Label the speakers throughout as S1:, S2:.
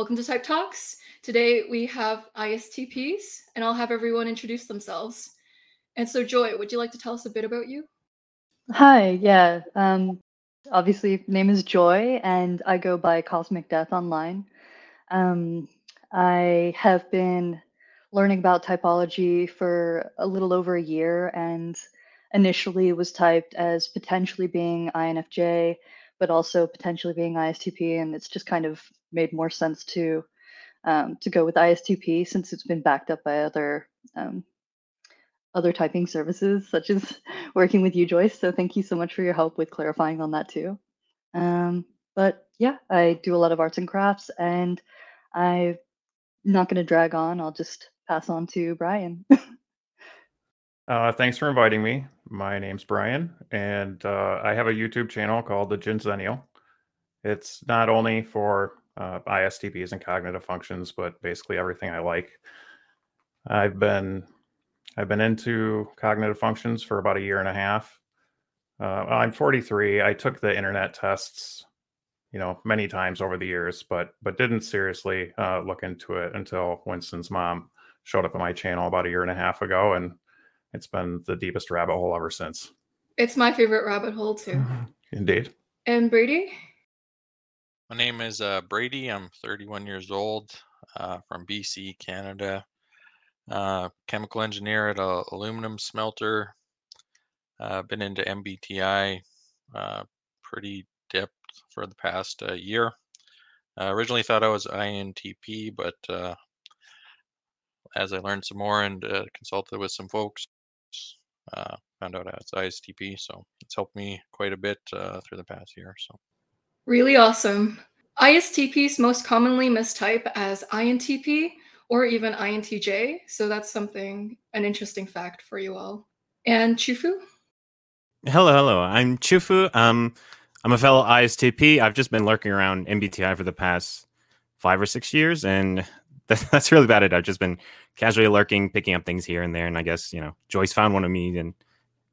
S1: welcome to Type Talks. Today we have ISTPs, and I'll have everyone introduce themselves. And so, Joy, would you like to tell us a bit about you?
S2: Hi, yeah. Um, obviously, name is Joy, and I go by Cosmic Death online. Um, I have been learning about typology for a little over a year, and initially was typed as potentially being INFJ, but also potentially being ISTP, and it's just kind of made more sense to um, to go with ISTP since it's been backed up by other um, other typing services, such as working with you, Joyce. So thank you so much for your help with clarifying on that too. Um, but yeah, I do a lot of arts and crafts, and I'm not going to drag on. I'll just pass on to Brian.
S3: uh, thanks for inviting me. My name's Brian, and uh, I have a YouTube channel called The Ginzennial. It's not only for uh, ISTPs and cognitive functions, but basically everything I like. I've been I've been into cognitive functions for about a year and a half. Uh, I'm 43. I took the internet tests, you know, many times over the years, but but didn't seriously uh, look into it until Winston's mom showed up on my channel about a year and a half ago, and it's been the deepest rabbit hole ever since.
S1: It's my favorite rabbit hole too.
S3: Indeed.
S1: And Brady?
S4: My name is uh, Brady. I'm 31 years old uh, from BC, Canada. Uh, chemical engineer at a aluminum smelter. Uh, been into MBTI uh, pretty depth for the past uh, year. originally thought I was INTP, but as I learned some more and consulted with some folks, found out it's ISTP. So it's helped me quite a bit through the past year. So.
S1: Really awesome. ISTPs most commonly mistype as INTP or even INTJ. So that's something, an interesting fact for you all. And Chufu?
S5: Hello, hello. I'm Chufu. Um, I'm a fellow ISTP. I've just been lurking around MBTI for the past five or six years, and that's really about it. I've just been casually lurking, picking up things here and there. And I guess, you know, Joyce found one of me and,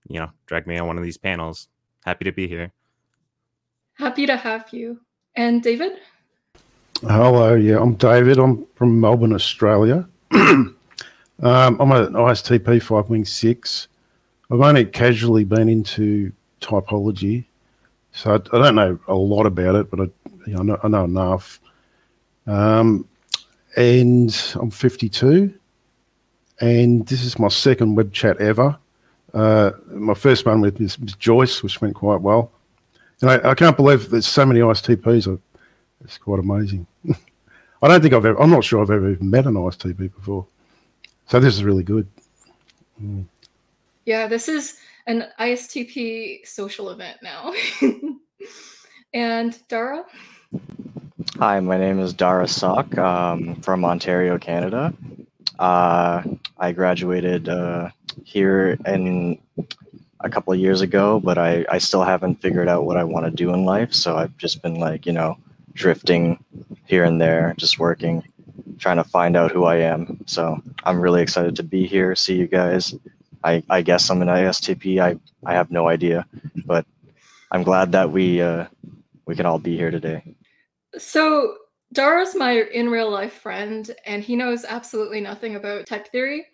S5: you know, dragged me on one of these panels. Happy to be here.
S1: Happy to have you. And David?
S6: Hello, yeah, I'm David. I'm from Melbourne, Australia. um, I'm an ISTP 5 Wing 6. I've only casually been into typology, so I, I don't know a lot about it, but I, you know, I, know, I know enough. Um, and I'm 52, and this is my second web chat ever. Uh, my first one with Miss Joyce, which went quite well. And I, I can't believe there's so many ISTPs. It's quite amazing. I don't think I've ever, I'm not sure I've ever even met an ISTP before. So this is really good.
S1: Mm. Yeah, this is an ISTP social event now. and Dara?
S7: Hi, my name is Dara Sock um, from Ontario, Canada. Uh, I graduated uh, here in a couple of years ago, but I, I still haven't figured out what I want to do in life. So I've just been like, you know, drifting here and there, just working, trying to find out who I am. So I'm really excited to be here, see you guys. I, I guess I'm an ISTP. I, I have no idea, but I'm glad that we uh, we can all be here today.
S1: So Dara's my in real life friend, and he knows absolutely nothing about tech theory.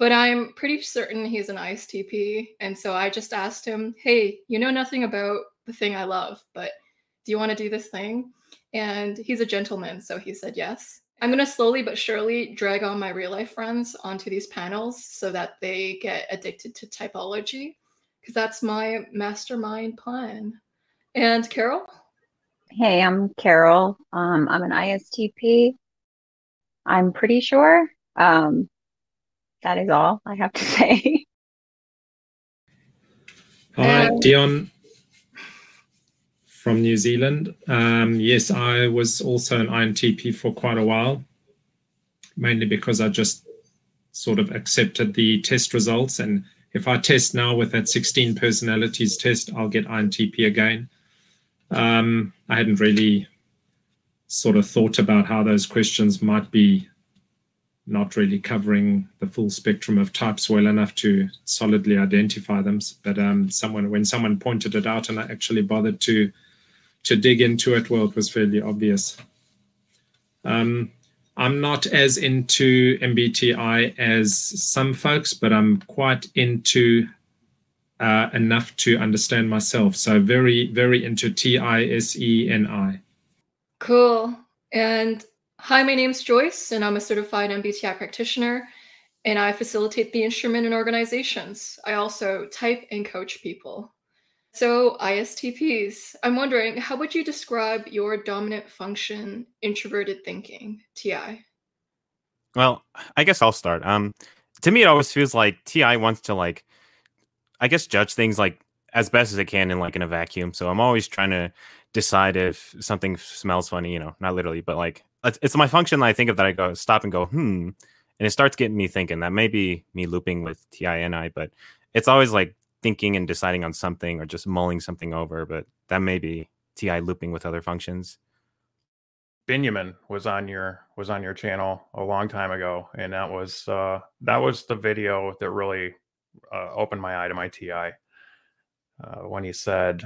S1: But I'm pretty certain he's an ISTP. And so I just asked him, hey, you know nothing about the thing I love, but do you want to do this thing? And he's a gentleman. So he said yes. I'm going to slowly but surely drag on my real life friends onto these panels so that they get addicted to typology because that's my mastermind plan. And Carol?
S8: Hey, I'm Carol. Um, I'm an ISTP. I'm pretty sure. Um, that is all I have to say.
S9: Hi, Dion from New Zealand. Um, yes, I was also an INTP for quite a while, mainly because I just sort of accepted the test results. And if I test now with that 16 personalities test, I'll get INTP again. Um, I hadn't really sort of thought about how those questions might be not really covering the full spectrum of types well enough to solidly identify them. But um, someone, when someone pointed it out, and I actually bothered to to dig into it, well, it was fairly obvious. Um, I'm not as into MBTI as some folks, but I'm quite into uh, enough to understand myself. So very, very into T I S E N I.
S1: Cool. And hi, my name's Joyce, and I'm a certified MBTI practitioner, and I facilitate the instrument in organizations. I also type and coach people. So, ISTPs, I'm wondering, how would you describe your dominant function, introverted thinking, TI?
S5: Well, I guess I'll start. Um, to me, it always feels like TI wants to like, I guess, judge things like as best as it can in like in a vacuum. So I'm always trying to decide if something smells funny. You know, not literally, but like it's, my function. That I think of that I go stop and go hmm, and it starts getting me thinking. That may be me looping with TINI, but it's always like thinking and deciding on something or just mulling something over. But that may be TI looping with other functions.
S3: Benjamin was on your was on your channel a long time ago, and that was uh, that was the video that really uh, opened my eye to my TI. Uh, when he said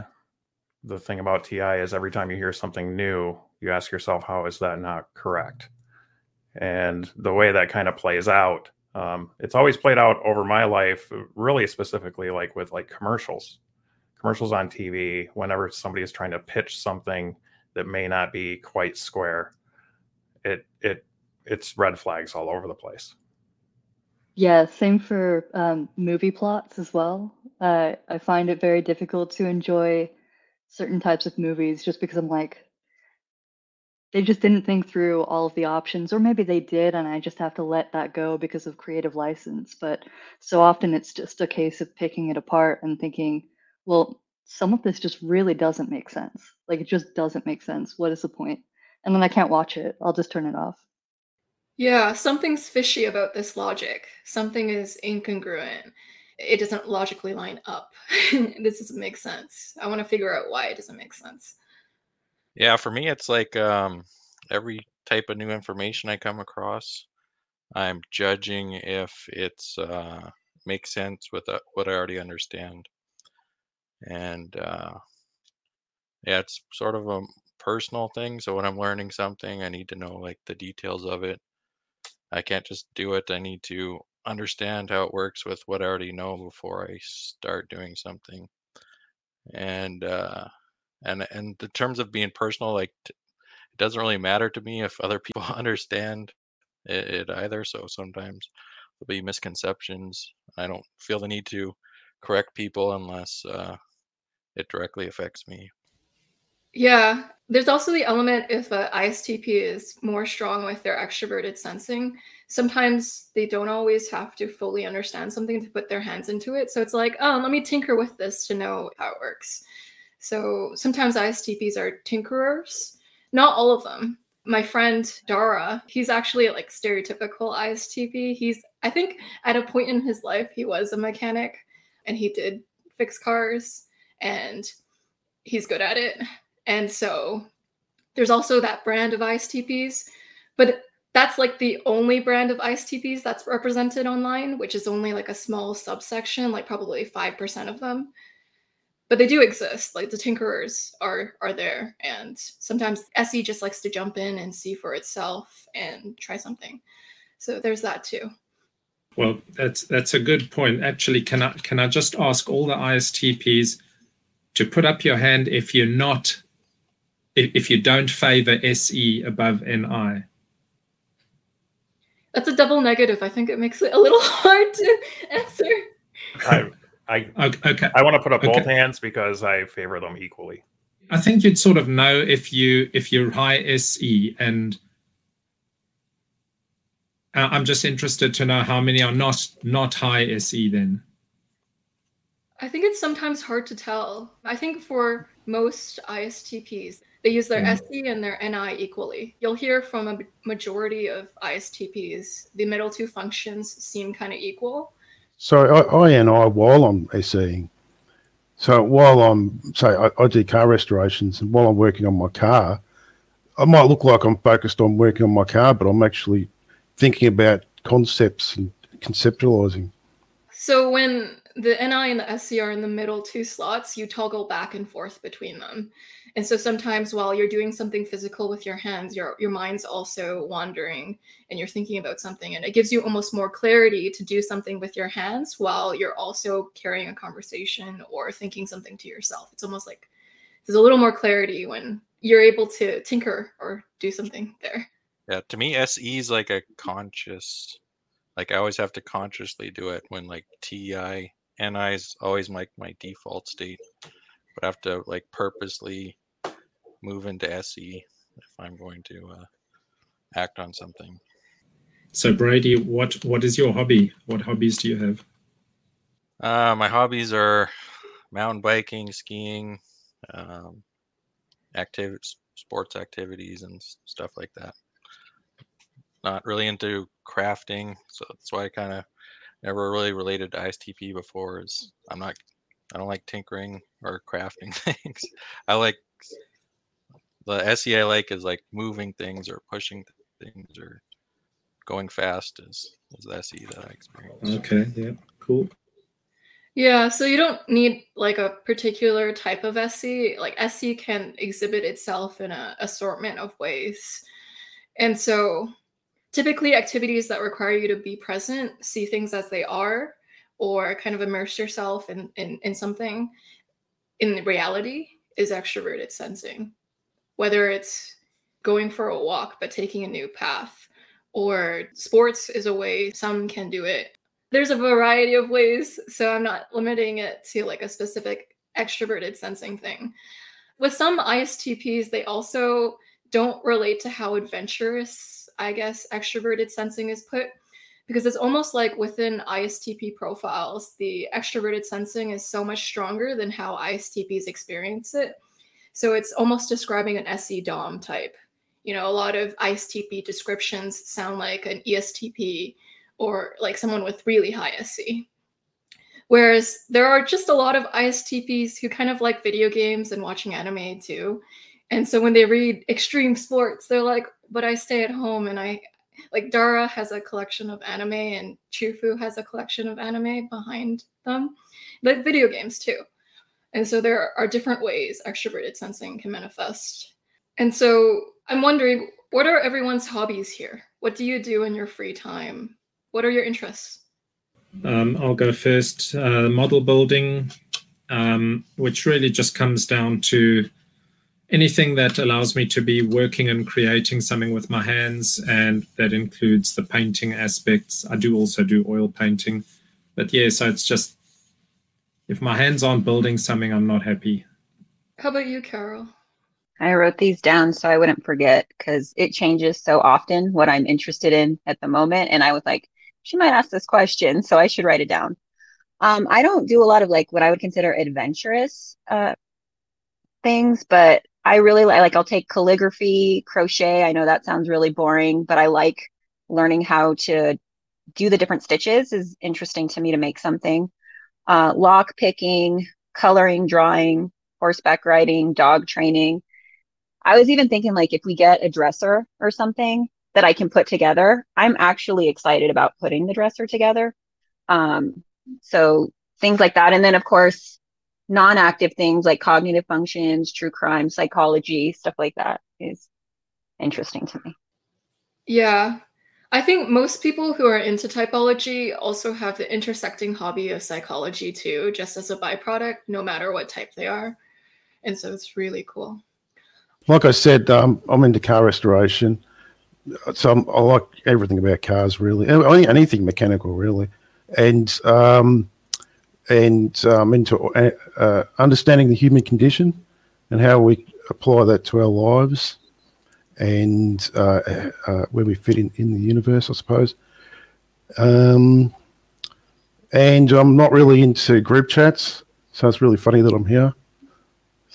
S3: the thing about TI is every time you hear something new, you ask yourself, how is that not correct? And the way that kind of plays out, um, it's always played out over my life, really specifically like with like commercials, commercials on TV. Whenever somebody is trying to pitch something that may not be quite square, it it it's red flags all over the place.
S2: Yeah, same for um, movie plots as well. Uh, I find it very difficult to enjoy certain types of movies just because I'm like, they just didn't think through all of the options, or maybe they did, and I just have to let that go because of creative license. But so often it's just a case of picking it apart and thinking, well, some of this just really doesn't make sense. Like it just doesn't make sense. What is the point? And then I can't watch it. I'll just turn it off.
S1: Yeah, something's fishy about this logic. Something is incongruent. It doesn't logically line up. this doesn't make sense. I want to figure out why it doesn't make sense.
S4: Yeah, for me, it's like um, every type of new information I come across, I'm judging if it's uh, makes sense with uh, what I already understand and uh, yeah, it's sort of a personal thing. So when I'm learning something, I need to know like the details of it. I can't just do it. I need to understand how it works with what I already know before I start doing something. And uh, and and in terms of being personal, like t- it doesn't really matter to me if other people understand it, it either. So sometimes there'll be misconceptions. I don't feel the need to correct people unless uh, it directly affects me.
S1: Yeah, there's also the element if a ISTP is more strong with their extroverted sensing. Sometimes they don't always have to fully understand something to put their hands into it. So it's like, oh, let me tinker with this to know how it works. So sometimes ISTPs are tinkerers, not all of them. My friend Dara, he's actually like stereotypical ISTP. He's, I think, at a point in his life, he was a mechanic and he did fix cars and he's good at it. And so there's also that brand of ISTPs, but that's like the only brand of ISTPs that's represented online, which is only like a small subsection, like probably 5% of them. But they do exist. Like the tinkerers are are there. And sometimes SE just likes to jump in and see for itself and try something. So there's that too.
S9: Well, that's that's a good point. Actually, can I can I just ask all the ISTPs to put up your hand if you're not, if you don't favor SE above NI.
S1: That's a double negative. I think it makes it a little hard to answer.
S3: I, I, okay. I want to put up both hands because I favor them equally.
S9: I think you'd sort of know if you if you're high SE and uh, I'm just interested to know how many are not not high SE then.
S1: I think it's sometimes hard to tell. I think for most ISTPs, they use their mm. SE and their NI equally. You'll hear from a majority of ISTPs, the middle two functions seem kind of equal.
S6: So I, I NI while I'm SEing. So while I'm, say, I, I do car restorations, and while I'm working on my car, I might look like I'm focused on working on my car, but I'm actually thinking about concepts and conceptualizing.
S1: So when the NI and the SE are in the middle two slots, you toggle back and forth between them. And so sometimes while you're doing something physical with your hands, your your mind's also wandering and you're thinking about something. And it gives you almost more clarity to do something with your hands while you're also carrying a conversation or thinking something to yourself. It's almost like there's a little more clarity when you're able to tinker or do something there.
S4: Yeah, to me, SE is like a conscious, like I always have to consciously do it when like TI, NI is always my, my default state, but I have to like purposely move into SE if I'm going to uh, act on something.
S9: So Brady, what what is your hobby? What hobbies do you have?
S4: Uh, my hobbies are mountain biking, skiing, um, active sports activities, and stuff like that. Not really into crafting, so that's why I kind of never really related to ISTP before. Is I'm not, I don't like tinkering or crafting things. I like the SE I like is like moving things or pushing things or going fast is, is the SE that I experience.
S9: Okay, yeah, cool.
S1: Yeah, so you don't need like a particular type of SE. Like SE can exhibit itself in an assortment of ways. And so typically activities that require you to be present, see things as they are, or kind of immerse yourself in, in, in something in reality is extroverted sensing. Whether it's going for a walk but taking a new path or sports is a way some can do it. There's a variety of ways so i'm not limiting it to like a specific extroverted sensing thing. With some istps they also don't relate to how adventurous i guess extroverted sensing is put because it's almost like within istp profiles the extroverted sensing is so much stronger than how istps experience it so it's almost describing an SE DOM type. You know, a lot of ISTP descriptions sound like an ESTP or like someone with really high SE. Whereas there are just a lot of ISTPs who kind of like video games and watching anime too. And so when they read extreme sports, they're like, but I stay at home and I like Dara has a collection of anime and Chufu has a collection of anime behind them. Like video games too. And so there are different ways extroverted sensing can manifest. And so I'm wondering, what are everyone's hobbies here? What do you do in your free time? What are your interests?
S9: Um, I'll go first. Uh, model building, um, which really just comes down to anything that allows me to be working and creating something with my hands, and that includes the painting aspects. I do also do oil painting, but yeah, so it's just if my hands aren't building something, I'm not happy.
S1: How about you, Carol?
S8: I wrote these down so I wouldn't forget because it changes so often what I'm interested in at the moment. And I was like, she might ask this question, so I should write it down. Um, I don't do a lot of like what I would consider adventurous uh, things, but I really like, like, I'll take calligraphy, crochet. I know that sounds really boring, but I like learning how to do the different stitches is interesting to me to make something uh, lock picking, coloring, drawing, horseback riding, dog training. I was even thinking like if we get a dresser or something that I can put together, I'm actually excited about putting the dresser together. Um, so things like that. And then of course, non-active things like cognitive functions, true crime, psychology, stuff like that is interesting to me.
S1: Yeah. I think most people who are into typology also have the intersecting hobby of psychology too, just as a byproduct, no matter what type they are. And so it's really cool.
S6: Like I said, um, I'm into car restoration. So I'm, i like everything about cars, really. Anything mechanical, really. And um, and um, into uh, uh, understanding the human condition and how we apply that to our lives and uh, uh, where we fit in, in the universe, I suppose. Um, and I'm not really into group chats, so it's really funny that I'm here.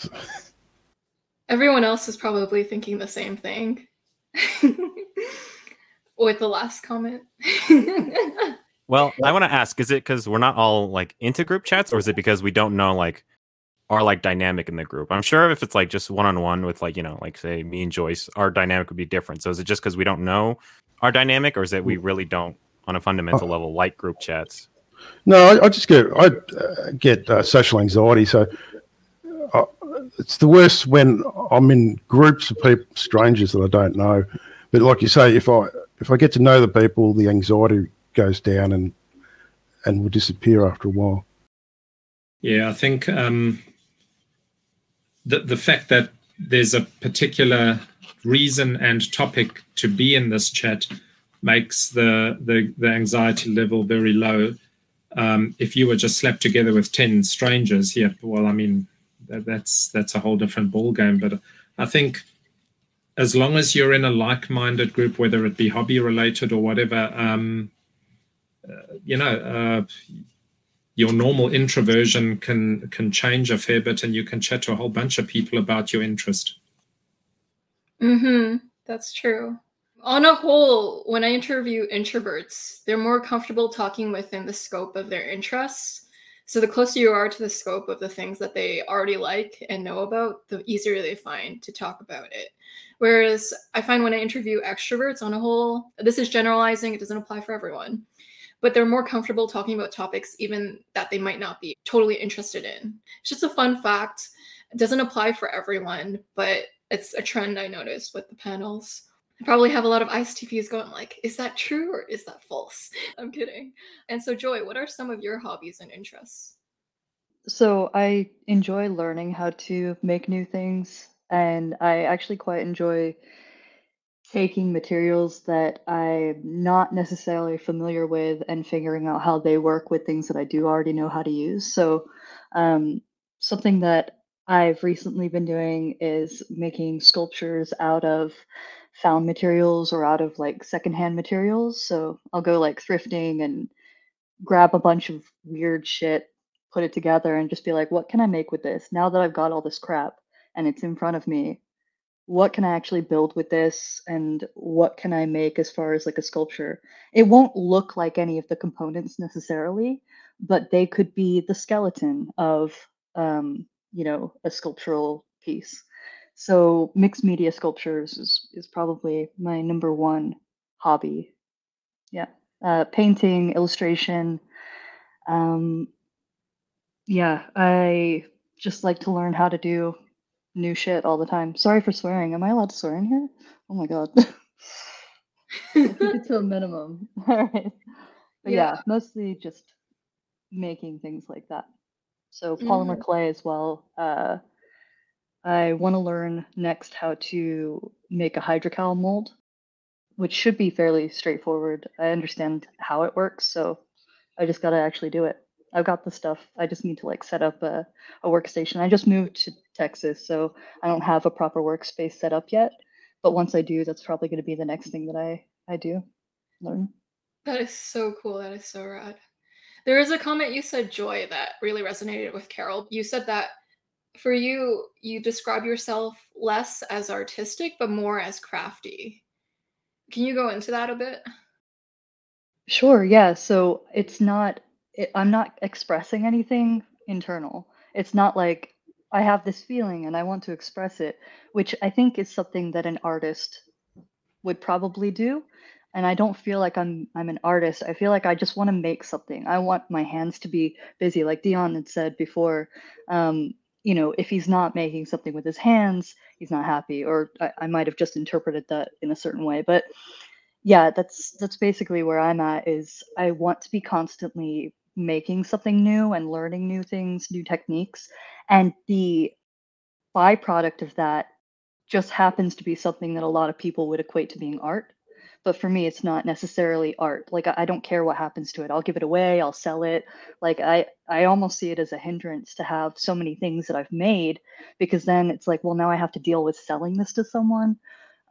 S1: Everyone else is probably thinking the same thing with the last comment.
S5: well, I want to ask: Is it because we're not all like into group chats, or is it because we don't know like are like dynamic in the group. I'm sure if it's like just one on one with like, you know, like say me and Joyce, our dynamic would be different. So is it just because we don't know our dynamic or is it we really don't on a fundamental uh, level like group chats?
S6: No, I, I just get I uh, get uh, social anxiety. So uh, it's the worst when I'm in groups of people, strangers that I don't know. But like you say, if I if I get to know the people, the anxiety goes down and and will disappear after a while.
S9: Yeah, I think um, the the fact that there's a particular reason and topic to be in this chat makes the the, the anxiety level very low. Um, if you were just slapped together with ten strangers, yeah, well, I mean, that, that's that's a whole different ball game. But I think as long as you're in a like-minded group, whether it be hobby related or whatever, um, you know, uh, your normal introversion can can change a fair bit, and you can chat to a whole bunch of people about your interest.
S1: Mm-hmm. That's true. On a whole, when I interview introverts, they're more comfortable talking within the scope of their interests. So the closer you are to the scope of the things that they already like and know about, the easier they find to talk about it. Whereas I find when I interview extroverts on a whole, this is generalizing, it doesn't apply for everyone but they're more comfortable talking about topics even that they might not be totally interested in. It's just a fun fact. It doesn't apply for everyone, but it's a trend I noticed with the panels. I probably have a lot of ISTPs going like, is that true or is that false? I'm kidding. And so Joy, what are some of your hobbies and interests?
S2: So I enjoy learning how to make new things and I actually quite enjoy taking materials that I'm not necessarily familiar with and figuring out how they work with things that I do already know how to use. So, um, something that I've recently been doing is making sculptures out of found materials or out of like secondhand materials. So, I'll go like thrifting and grab a bunch of weird shit, put it together, and just be like, what can I make with this now that I've got all this crap and it's in front of me? What can I actually build with this and what can I make as far as like a sculpture? It won't look like any of the components necessarily, but they could be the skeleton of um, you know, a sculptural piece. So mixed media sculptures is, is probably my number one hobby. Yeah. Uh, painting, illustration. Um, yeah, I just like to learn how to do new shit all the time. Sorry for swearing. Am I allowed to swear in here? Oh my god. Keep it to a minimum. All right. But yeah. yeah. mostly just making things like that. So polymer mm-hmm. clay as well. Uh, I want to learn next how to make a hydrocal mold, which should be fairly straightforward. I understand how it works, so I just got to actually do it. I've got the stuff. I just need to like set up a, a workstation. I just moved to Texas, so I don't have a proper workspace set up yet. But once I do, that's probably going to be the next thing that I I do learn.
S1: That is so cool. That is so rad. There is a comment you said, Joy, that really resonated with Carol. You said that for you, you describe yourself less as artistic, but more as crafty. Can you go into that a bit?
S2: Sure. Yeah. So it's not it, I'm not expressing anything internal. It's not like I have this feeling and I want to express it, which I think is something that an artist would probably do. And I don't feel like I'm I'm an artist. I feel like I just want to make something. I want my hands to be busy, like Dion had said before. Um, you know, if he's not making something with his hands, he's not happy. Or I, I might have just interpreted that in a certain way. But yeah, that's that's basically where I'm at. Is I want to be constantly making something new and learning new things, new techniques. And the byproduct of that just happens to be something that a lot of people would equate to being art. But for me, it's not necessarily art. Like I don't care what happens to it. I'll give it away. I'll sell it. Like I, I almost see it as a hindrance to have so many things that I've made, because then it's like, well, now I have to deal with selling this to someone,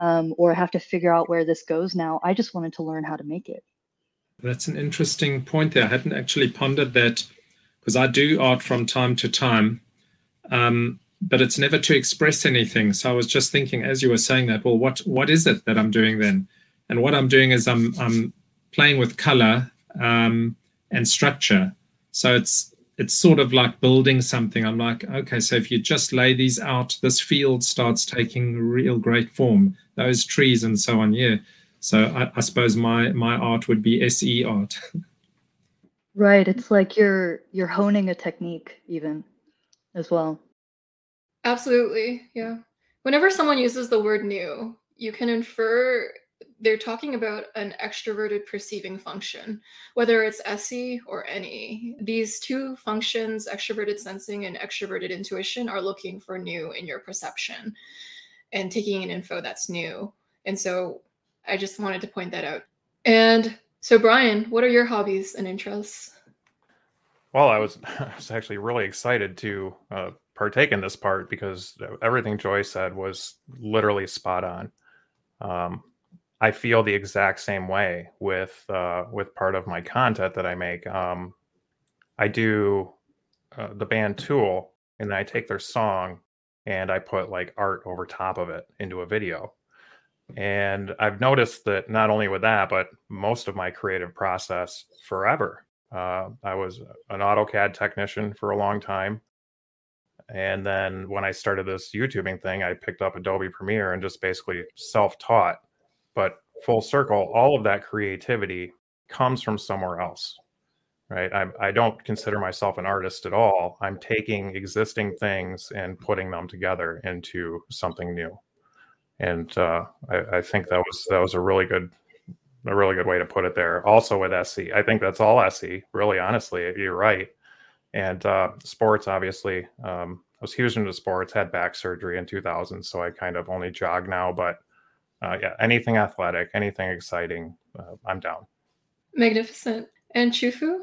S2: um, or I have to figure out where this goes. Now I just wanted to learn how to make it.
S9: That's an interesting point there. I hadn't actually pondered that because I do art from time to time, um, but it's never to express anything. So I was just thinking, as you were saying that, well, what what is it that I'm doing then? And what I'm doing is I'm I'm playing with color um, and structure. So it's it's sort of like building something. I'm like, okay, so if you just lay these out, this field starts taking real great form. Those trees and so on. Yeah. So I, I suppose my my art would be SE art.
S2: Right. It's like you're you're honing a technique even as well.
S1: Absolutely. Yeah. Whenever someone uses the word new, you can infer they're talking about an extroverted perceiving function, whether it's SE or NE. These two functions, extroverted sensing and extroverted intuition, are looking for new in your perception and taking in info that's new. And so I just wanted to point that out. And so, Brian, what are your hobbies and interests?
S3: Well, I was, I was actually really excited to uh, partake in this part because everything Joy said was literally spot on. Um, I feel the exact same way with uh, with part of my content that I make. Um, I do uh, the band Tool, and I take their song and I put like art over top of it into a video. And I've noticed that not only with that, but most of my creative process forever. Uh, I was an AutoCAD technician for a long time. And then when I started this YouTubing thing, I picked up Adobe Premiere and just basically self taught. But full circle, all of that creativity comes from somewhere else, right? I, I don't consider myself an artist at all. I'm taking existing things and putting them together into something new and uh, I, I, think that was that was a really good a really good way to put it there. Also with SE, I think that's all SE. Really, honestly, you're right. And uh, sports, obviously, um, I was huge into sports. Had back surgery in 2000, so I kind of only jog now. But uh, yeah, anything athletic, anything exciting, uh, I'm down.
S1: Magnificent. And Chufu,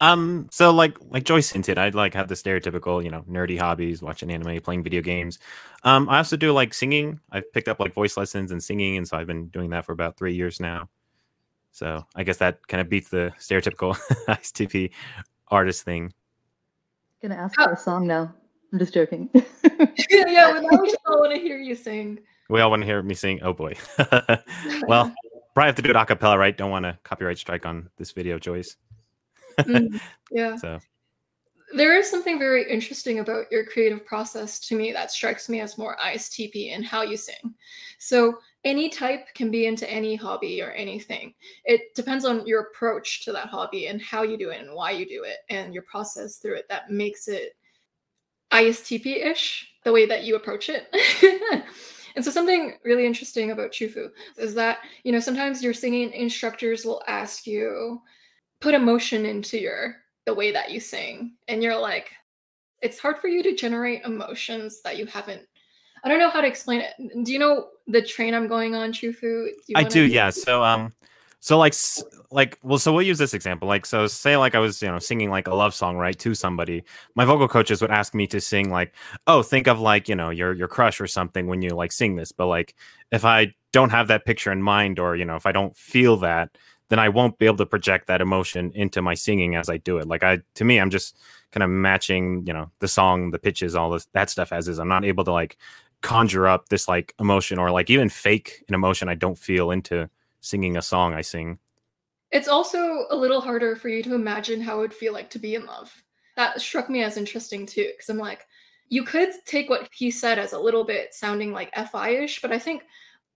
S5: um, so like like Joyce hinted, I'd like have the stereotypical, you know, nerdy hobbies, watching anime, playing video games. Um, I also do like singing. I've picked up like voice lessons and singing, and so I've been doing that for about three years now. So I guess that kind of beats the stereotypical ISTP artist thing.
S2: Gonna ask for a song now. I'm just joking.
S1: yeah, yeah, we all want to hear you sing.
S5: We all want to hear me sing. Oh boy. well, probably have to do it a cappella, right? Don't want to copyright strike on this video, Joyce
S1: mm, yeah. So there is something very interesting about your creative process to me that strikes me as more ISTP in how you sing. So any type can be into any hobby or anything. It depends on your approach to that hobby and how you do it and why you do it and your process through it that makes it ISTP-ish the way that you approach it. and so something really interesting about Chufu is that, you know, sometimes your singing instructors will ask you, put emotion into your the way that you sing and you're like it's hard for you to generate emotions that you haven't I don't know how to explain it. Do you know the train I'm going on, Chufu?
S5: I do, yeah. So um so like like well so we'll use this example. Like so say like I was, you know, singing like a love song, right, to somebody. My vocal coaches would ask me to sing like, "Oh, think of like, you know, your your crush or something when you like sing this." But like if I don't have that picture in mind or, you know, if I don't feel that, then I won't be able to project that emotion into my singing as I do it. Like I, to me, I'm just kind of matching, you know, the song, the pitches, all this that stuff as is. I'm not able to like conjure up this like emotion or like even fake an emotion I don't feel into singing a song I sing.
S1: It's also a little harder for you to imagine how it would feel like to be in love. That struck me as interesting too, because I'm like, you could take what he said as a little bit sounding like FI-ish, but I think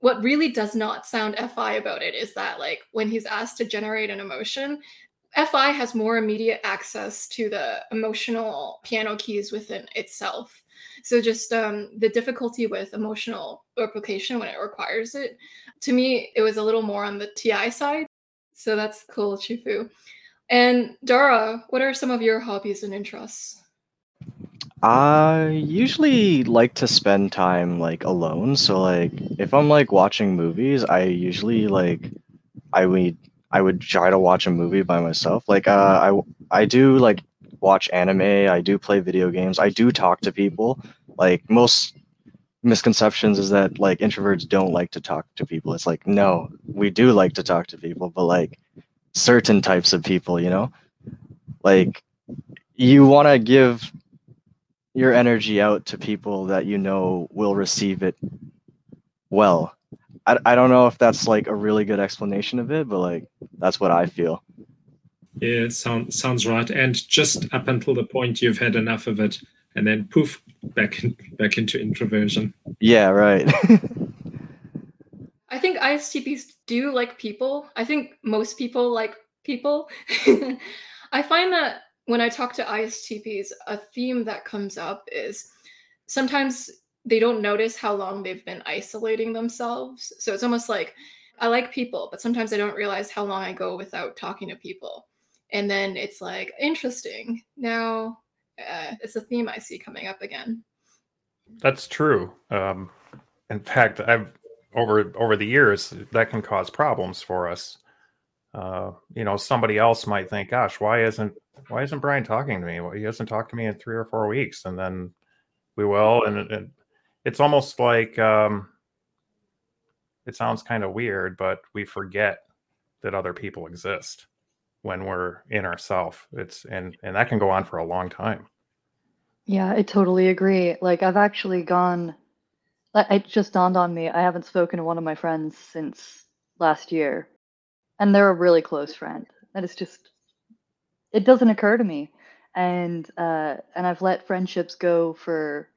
S1: what really does not sound FI about it is that like when he's asked to generate an emotion, FI has more immediate access to the emotional piano keys within itself. So just um, the difficulty with emotional replication when it requires it, to me, it was a little more on the TI side. So that's cool, Chufu. And Dara, what are some of your hobbies and interests?
S7: I usually like to spend time like alone. So like if I'm like watching movies, I usually like I would I would try to watch a movie by myself. Like uh I I do like watch anime, I do play video games, I do talk to people. Like most misconceptions is that like introverts don't like to talk to people. It's like no, we do like to talk to people, but like certain types of people, you know? Like you want to give your energy out to people that you know will receive it well. I, I don't know if that's like a really good explanation of it, but like that's what I feel.
S9: Yeah, it sounds sounds right. And just up until the point you've had enough of it, and then poof, back in, back into introversion.
S7: Yeah, right.
S1: I think ISTPs do like people. I think most people like people. I find that when I talk to ISTPs, a theme that comes up is sometimes they don't notice how long they've been isolating themselves. So it's almost like I like people, but sometimes I don't realize how long I go without talking to people. And then it's like, interesting. Now uh, it's a theme I see coming up again.
S3: That's true. Um, in fact, I've over over the years that can cause problems for us. Uh, you know, somebody else might think, "Gosh, why isn't why isn't Brian talking to me? Well, he hasn't talked to me in three or four weeks," and then we will, and, and it's almost like um, it sounds kind of weird, but we forget that other people exist when we're in ourself. It's and and that can go on for a long time.
S2: Yeah, I totally agree. Like I've actually gone it just dawned on me I haven't spoken to one of my friends since last year. And they're a really close friend. And it's just it doesn't occur to me. And uh and I've let friendships go for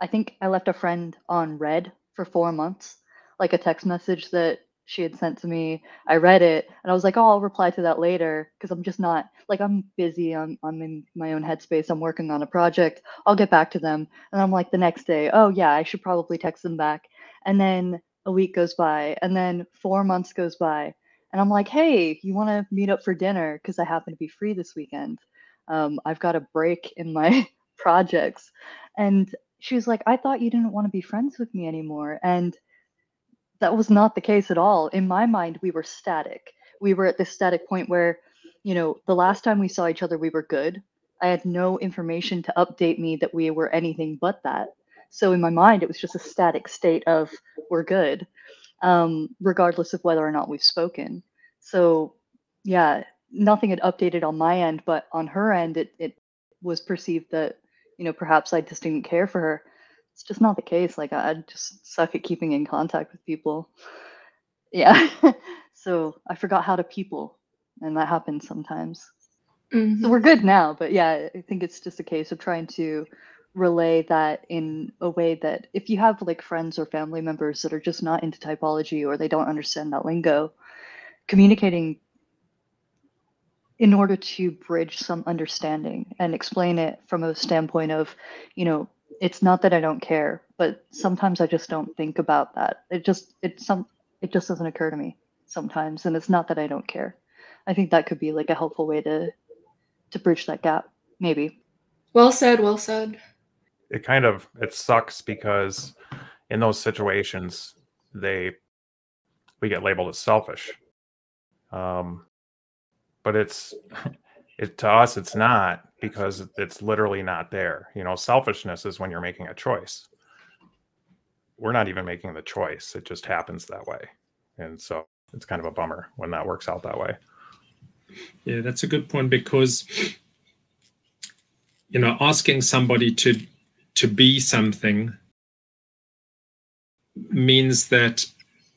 S2: I think I left a friend on read for 4 months, like a text message that she had sent to me. I read it and I was like, oh, I'll reply to that later because I'm just not like I'm busy. I'm I'm in my own headspace. I'm working on a project. I'll get back to them. And I'm like the next day, oh yeah, I should probably text them back. And then a week goes by, and then four months goes by, and I'm like, hey, you want to meet up for dinner? Because I happen to be free this weekend. Um, I've got a break in my projects, and she was like, I thought you didn't want to be friends with me anymore, and that was not the case at all. In my mind, we were static. We were at this static point where, you know, the last time we saw each other, we were good. I had no information to update me that we were anything but that. So in my mind, it was just a static state of we're good, um, regardless of whether or not we've spoken. So yeah, nothing had updated on my end, but on her end, it, it was perceived that, you know, perhaps I just didn't care for her it's just not the case. Like I just suck at keeping in contact with people. Yeah. so I forgot how to people, and that happens sometimes. Mm-hmm. So we're good now, but yeah, I think it's just a case of trying to relay that in a way that if you have like friends or family members that are just not into typology or they don't understand that lingo, communicating in order to bridge some understanding and explain it from a standpoint of, you know, it's not that I don't care, but sometimes I just don't think about that. It just it some it just doesn't occur to me sometimes, and it's not that I don't care. I think that could be like a helpful way to to bridge that gap, maybe.
S1: Well said. Well said.
S3: It kind of it sucks because in those situations they we get labeled as selfish. Um, but it's it to us it's not because it's literally not there. You know, selfishness is when you're making a choice. We're not even making the choice. It just happens that way. And so it's kind of a bummer when that works out that way.
S9: Yeah, that's a good point because you know, asking somebody to to be something means that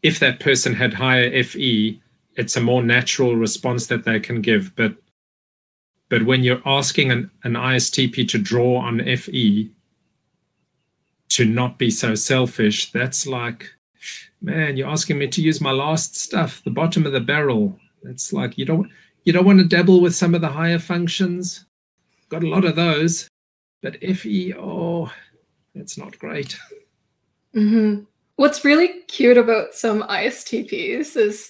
S9: if that person had higher FE, it's a more natural response that they can give. But but when you're asking an, an ISTP to draw on FE to not be so selfish, that's like, man, you're asking me to use my last stuff, the bottom of the barrel. It's like you don't you don't want to dabble with some of the higher functions. Got a lot of those, but FE, oh, that's not great.
S1: Mm-hmm. What's really cute about some ISTPs is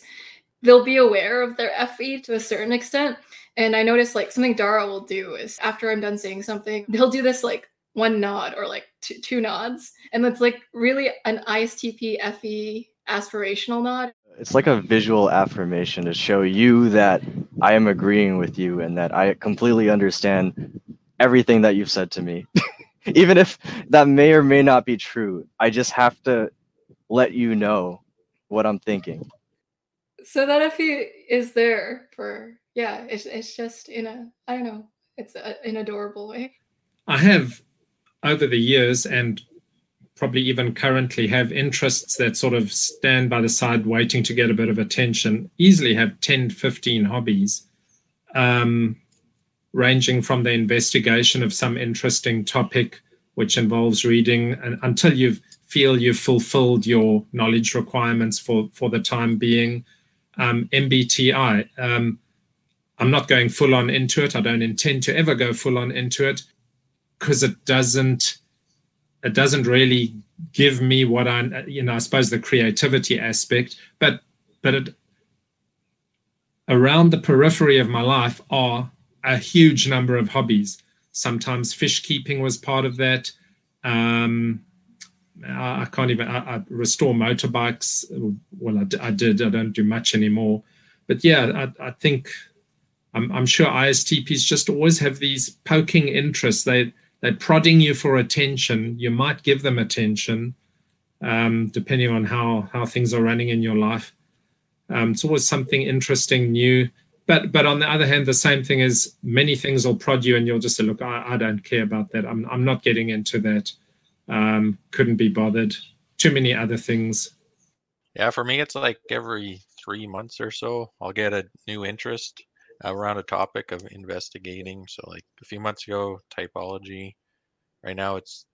S1: they'll be aware of their FE to a certain extent, and I noticed like something Dara will do is after I'm done saying something, they'll do this like one nod or like two, two nods. And that's like really an ISTP FE aspirational nod.
S7: It's like a visual affirmation to show you that I am agreeing with you and that I completely understand everything that you've said to me. Even if that may or may not be true, I just have to let you know what I'm thinking.
S1: So that FE is there for yeah, it's it's just in a I don't know, it's a, an adorable way.
S9: I have over the years and probably even currently have interests that sort of stand by the side waiting to get a bit of attention easily have 10 15 hobbies um, ranging from the investigation of some interesting topic which involves reading and until you feel you've fulfilled your knowledge requirements for for the time being um, mbti um, I'm not going full on into it. I don't intend to ever go full on into it because it doesn't it doesn't really give me what I you know I suppose the creativity aspect, but but it around the periphery of my life are a huge number of hobbies. Sometimes fish keeping was part of that. Um, I, I, can't even I, I, restore motorbikes. Well, I, I, did. I don't do much anymore. But yeah, I, think I'm, I'm sure ISTPs just always have these poking interests. They they're prodding you for attention. You might give them attention, um, depending on how how things are running in your life. Um, it's always something interesting, new. But but on the other hand, the same thing is many things will prod you, and you'll just say, "Look, I, I don't care about that. I'm I'm not getting into that. Um, couldn't be bothered. Too many other things."
S4: Yeah, for me, it's like every three months or so, I'll get a new interest around a topic of investigating. So, like a few months ago, typology. Right now, it's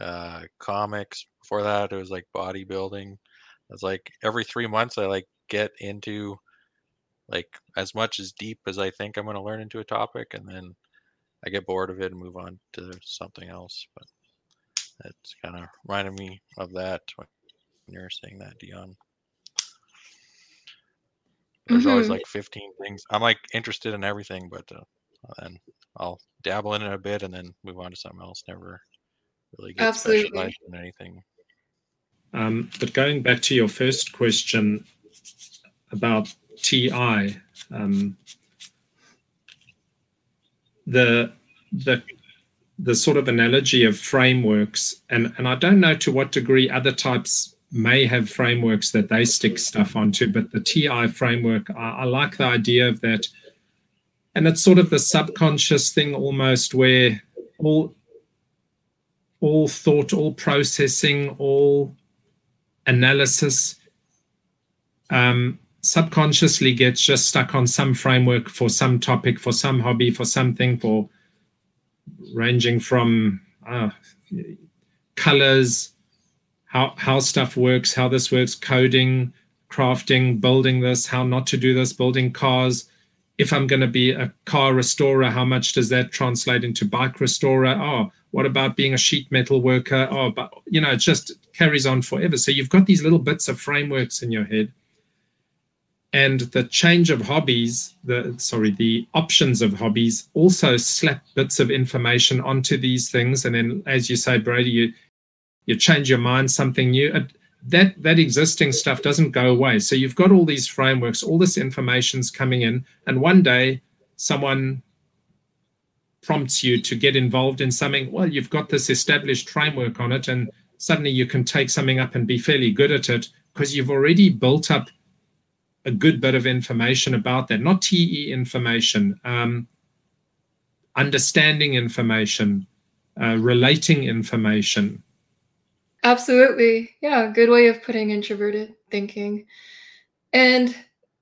S4: uh, comics. Before that, it was like bodybuilding. It's like every three months, I like get into like as much as deep as I think I'm going to learn into a topic, and then I get bored of it and move on to something else. But it's kind of reminded me of that when you're saying that, Dion. There's mm-hmm. always like 15 things. I'm like interested in everything, but uh, then I'll dabble in it a bit and then move on to something else. Never really get Absolutely. specialized in anything.
S9: Um, but going back to your first question, about TI. Um, the the the sort of analogy of frameworks, and and I don't know to what degree other types may have frameworks that they stick stuff onto, but the TI framework, I, I like the idea of that, and it's sort of the subconscious thing almost where all all thought, all processing, all analysis um, subconsciously gets just stuck on some framework for some topic, for some hobby, for something, for ranging from uh, colors, how how stuff works, how this works, coding, crafting, building this, how not to do this, building cars. If I'm going to be a car restorer, how much does that translate into bike restorer? Oh, what about being a sheet metal worker? Oh, but you know, it just carries on forever. So you've got these little bits of frameworks in your head and the change of hobbies the sorry the options of hobbies also slap bits of information onto these things. And then as you say brady you you change your mind something new. That that existing stuff doesn't go away. So you've got all these frameworks all this information's coming in. And one day someone prompts you to get involved in something. Well you've got this established framework on it and suddenly you can take something up and be fairly good at it because you've already built up a good bit of information about that, not TE information, um, understanding information, uh, relating information.
S1: Absolutely. Yeah, good way of putting introverted thinking. And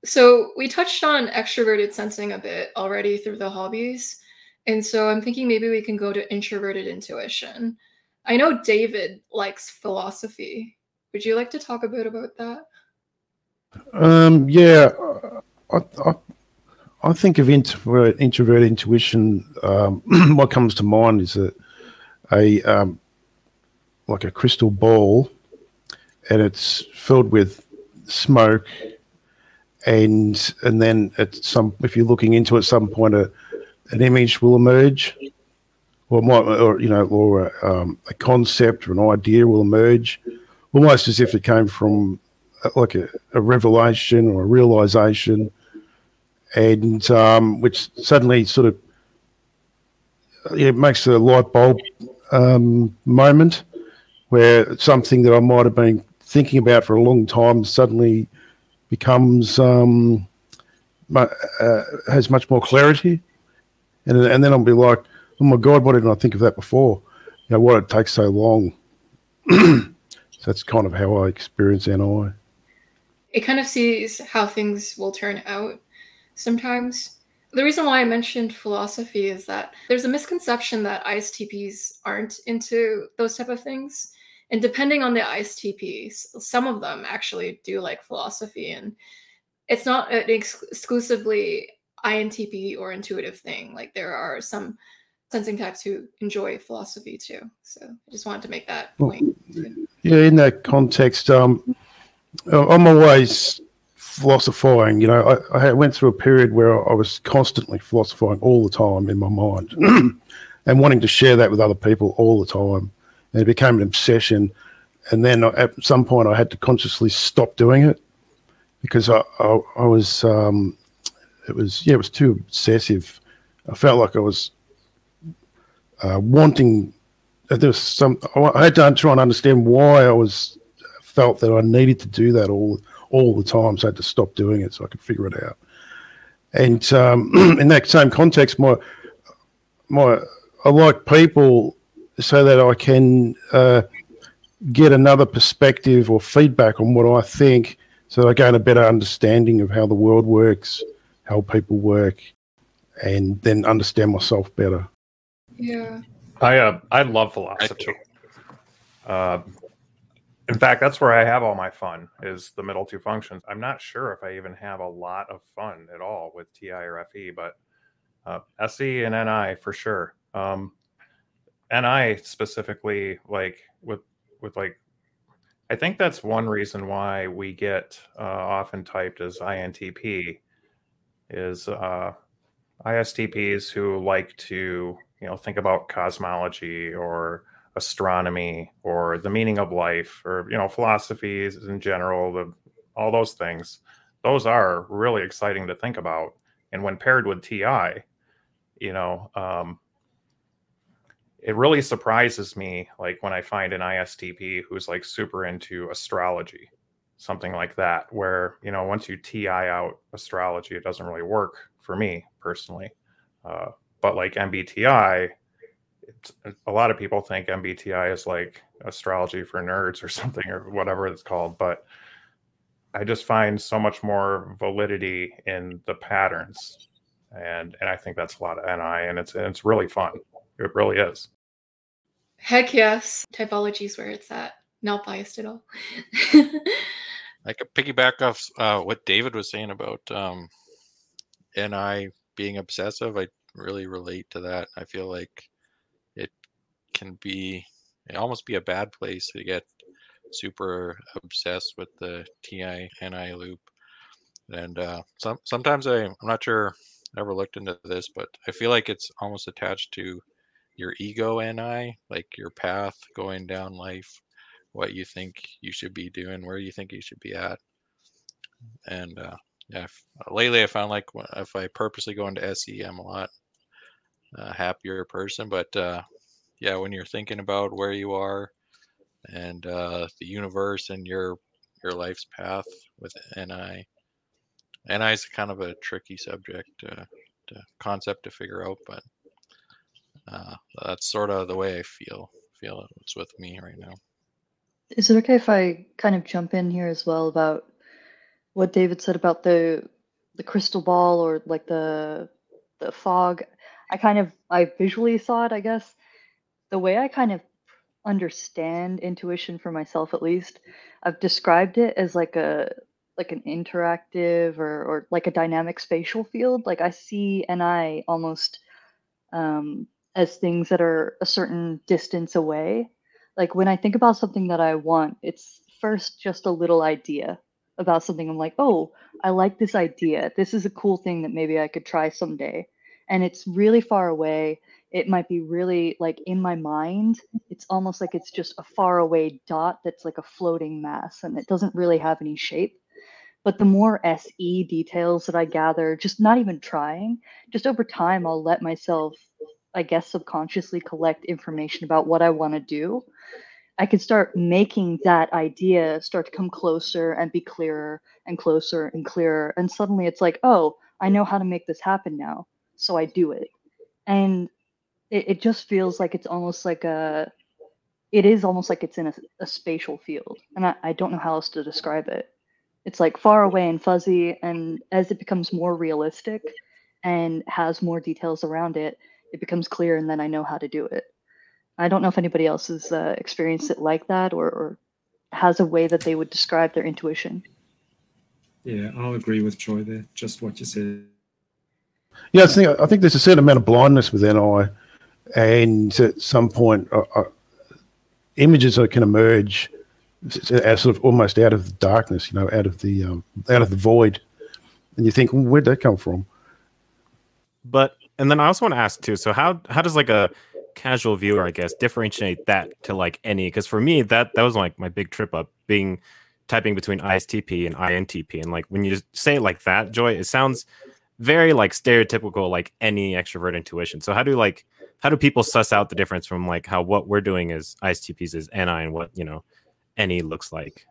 S1: so we touched on extroverted sensing a bit already through the hobbies. And so I'm thinking maybe we can go to introverted intuition. I know David likes philosophy. Would you like to talk a bit about that?
S6: Um, yeah, I, I, I, think of introvert, introvert intuition. Um, what comes to mind is a, a um, like a crystal ball, and it's filled with smoke, and and then at some if you're looking into it, at some point a, an image will emerge, or might, or you know, or a, um, a concept or an idea will emerge, almost as if it came from like a, a revelation or a realization, and um, which suddenly sort of it makes a light bulb um, moment where something that I might have been thinking about for a long time suddenly becomes um, uh, has much more clarity, and and then I'll be like, oh my god, why didn't I think of that before? You know, why did it take so long? so that's kind of how I experience NI
S1: it kind of sees how things will turn out sometimes. The reason why I mentioned philosophy is that there's a misconception that ISTPs aren't into those type of things. And depending on the ISTPs, some of them actually do like philosophy. And it's not an ex- exclusively INTP or intuitive thing. Like there are some sensing types who enjoy philosophy too. So I just wanted to make that point.
S6: Yeah, in that context, um, I'm always philosophizing. You know, I, I went through a period where I was constantly philosophizing all the time in my mind and wanting to share that with other people all the time. And it became an obsession. And then at some point, I had to consciously stop doing it because I, I, I was, um, it was, yeah, it was too obsessive. I felt like I was uh, wanting. There was some. I had to try and understand why I was felt that I needed to do that all all the time, so I had to stop doing it so I could figure it out. And um, in that same context, my my I like people so that I can uh, get another perspective or feedback on what I think, so that I gain a better understanding of how the world works, how people work, and then understand myself better.
S1: Yeah.
S3: I uh, I love philosophy. Uh, in fact, that's where I have all my fun is the middle two functions. I'm not sure if I even have a lot of fun at all with TI or FE, but uh, SE and NI for sure. Um, NI specifically, like with with like, I think that's one reason why we get uh, often typed as INTP is uh, ISTPs who like to you know think about cosmology or astronomy or the meaning of life or you know philosophies in general the all those things. Those are really exciting to think about. And when paired with ti you know um, it really surprises me like when i find an istp who's like super into astrology something like that where you know once you ti out astrology it doesn't really work for me personally. Uh, but like mbti a lot of people think MBTI is like astrology for nerds or something or whatever it's called, but I just find so much more validity in the patterns, and and I think that's a lot of NI, and it's and it's really fun. It really is.
S1: Heck yes, typology is where it's at. Not biased at all.
S4: I could piggyback off uh, what David was saying about um, NI being obsessive. I really relate to that. I feel like can be almost be a bad place to get super obsessed with the TI NI loop. And uh, some sometimes I I'm not sure ever looked into this, but I feel like it's almost attached to your ego NI, like your path going down life, what you think you should be doing, where you think you should be at. And uh, yeah, if, lately I found like if I purposely go into SE, I'm a lot uh, happier person. But uh, yeah, when you're thinking about where you are and uh, the universe and your your life's path with NI. NI is kind of a tricky subject, uh, to concept to figure out, but uh, that's sort of the way I feel. Feel it's with me right now.
S2: Is it okay if I kind of jump in here as well about what David said about the the crystal ball or like the the fog? I kind of I visually saw it, I guess, the way I kind of understand intuition for myself at least, I've described it as like a like an interactive or or like a dynamic spatial field. Like I see and I almost um, as things that are a certain distance away. Like when I think about something that I want, it's first just a little idea about something. I'm like, oh, I like this idea. This is a cool thing that maybe I could try someday. And it's really far away it might be really like in my mind it's almost like it's just a far away dot that's like a floating mass and it doesn't really have any shape. But the more se details that i gather just not even trying just over time i'll let myself i guess subconsciously collect information about what i want to do. I can start making that idea start to come closer and be clearer and closer and clearer and suddenly it's like oh i know how to make this happen now so i do it. And it, it just feels like it's almost like a it is almost like it's in a, a spatial field. And I, I don't know how else to describe it. It's like far away and fuzzy and as it becomes more realistic and has more details around it it becomes clear and then i know how to do it. I don't know if anybody else has uh, experienced it like that or, or has a way that they would describe their intuition.
S9: Yeah i'll agree with joy there just what you said.
S6: Yeah, I think I think there's a certain amount of blindness with NI, and at some point, uh, uh, images that can emerge as sort of almost out of the darkness, you know, out of the um, out of the void, and you think, well, where'd that come from?
S5: But and then I also want to ask too. So how how does like a casual viewer, I guess, differentiate that to like NE? Because for me, that that was like my big trip up being typing between ISTP and INTP, and like when you say it like that, Joy, it sounds very like stereotypical, like NE extrovert intuition. So how do like how do people suss out the difference from like how what we're doing is ISTPs is NI and what you know NE looks like?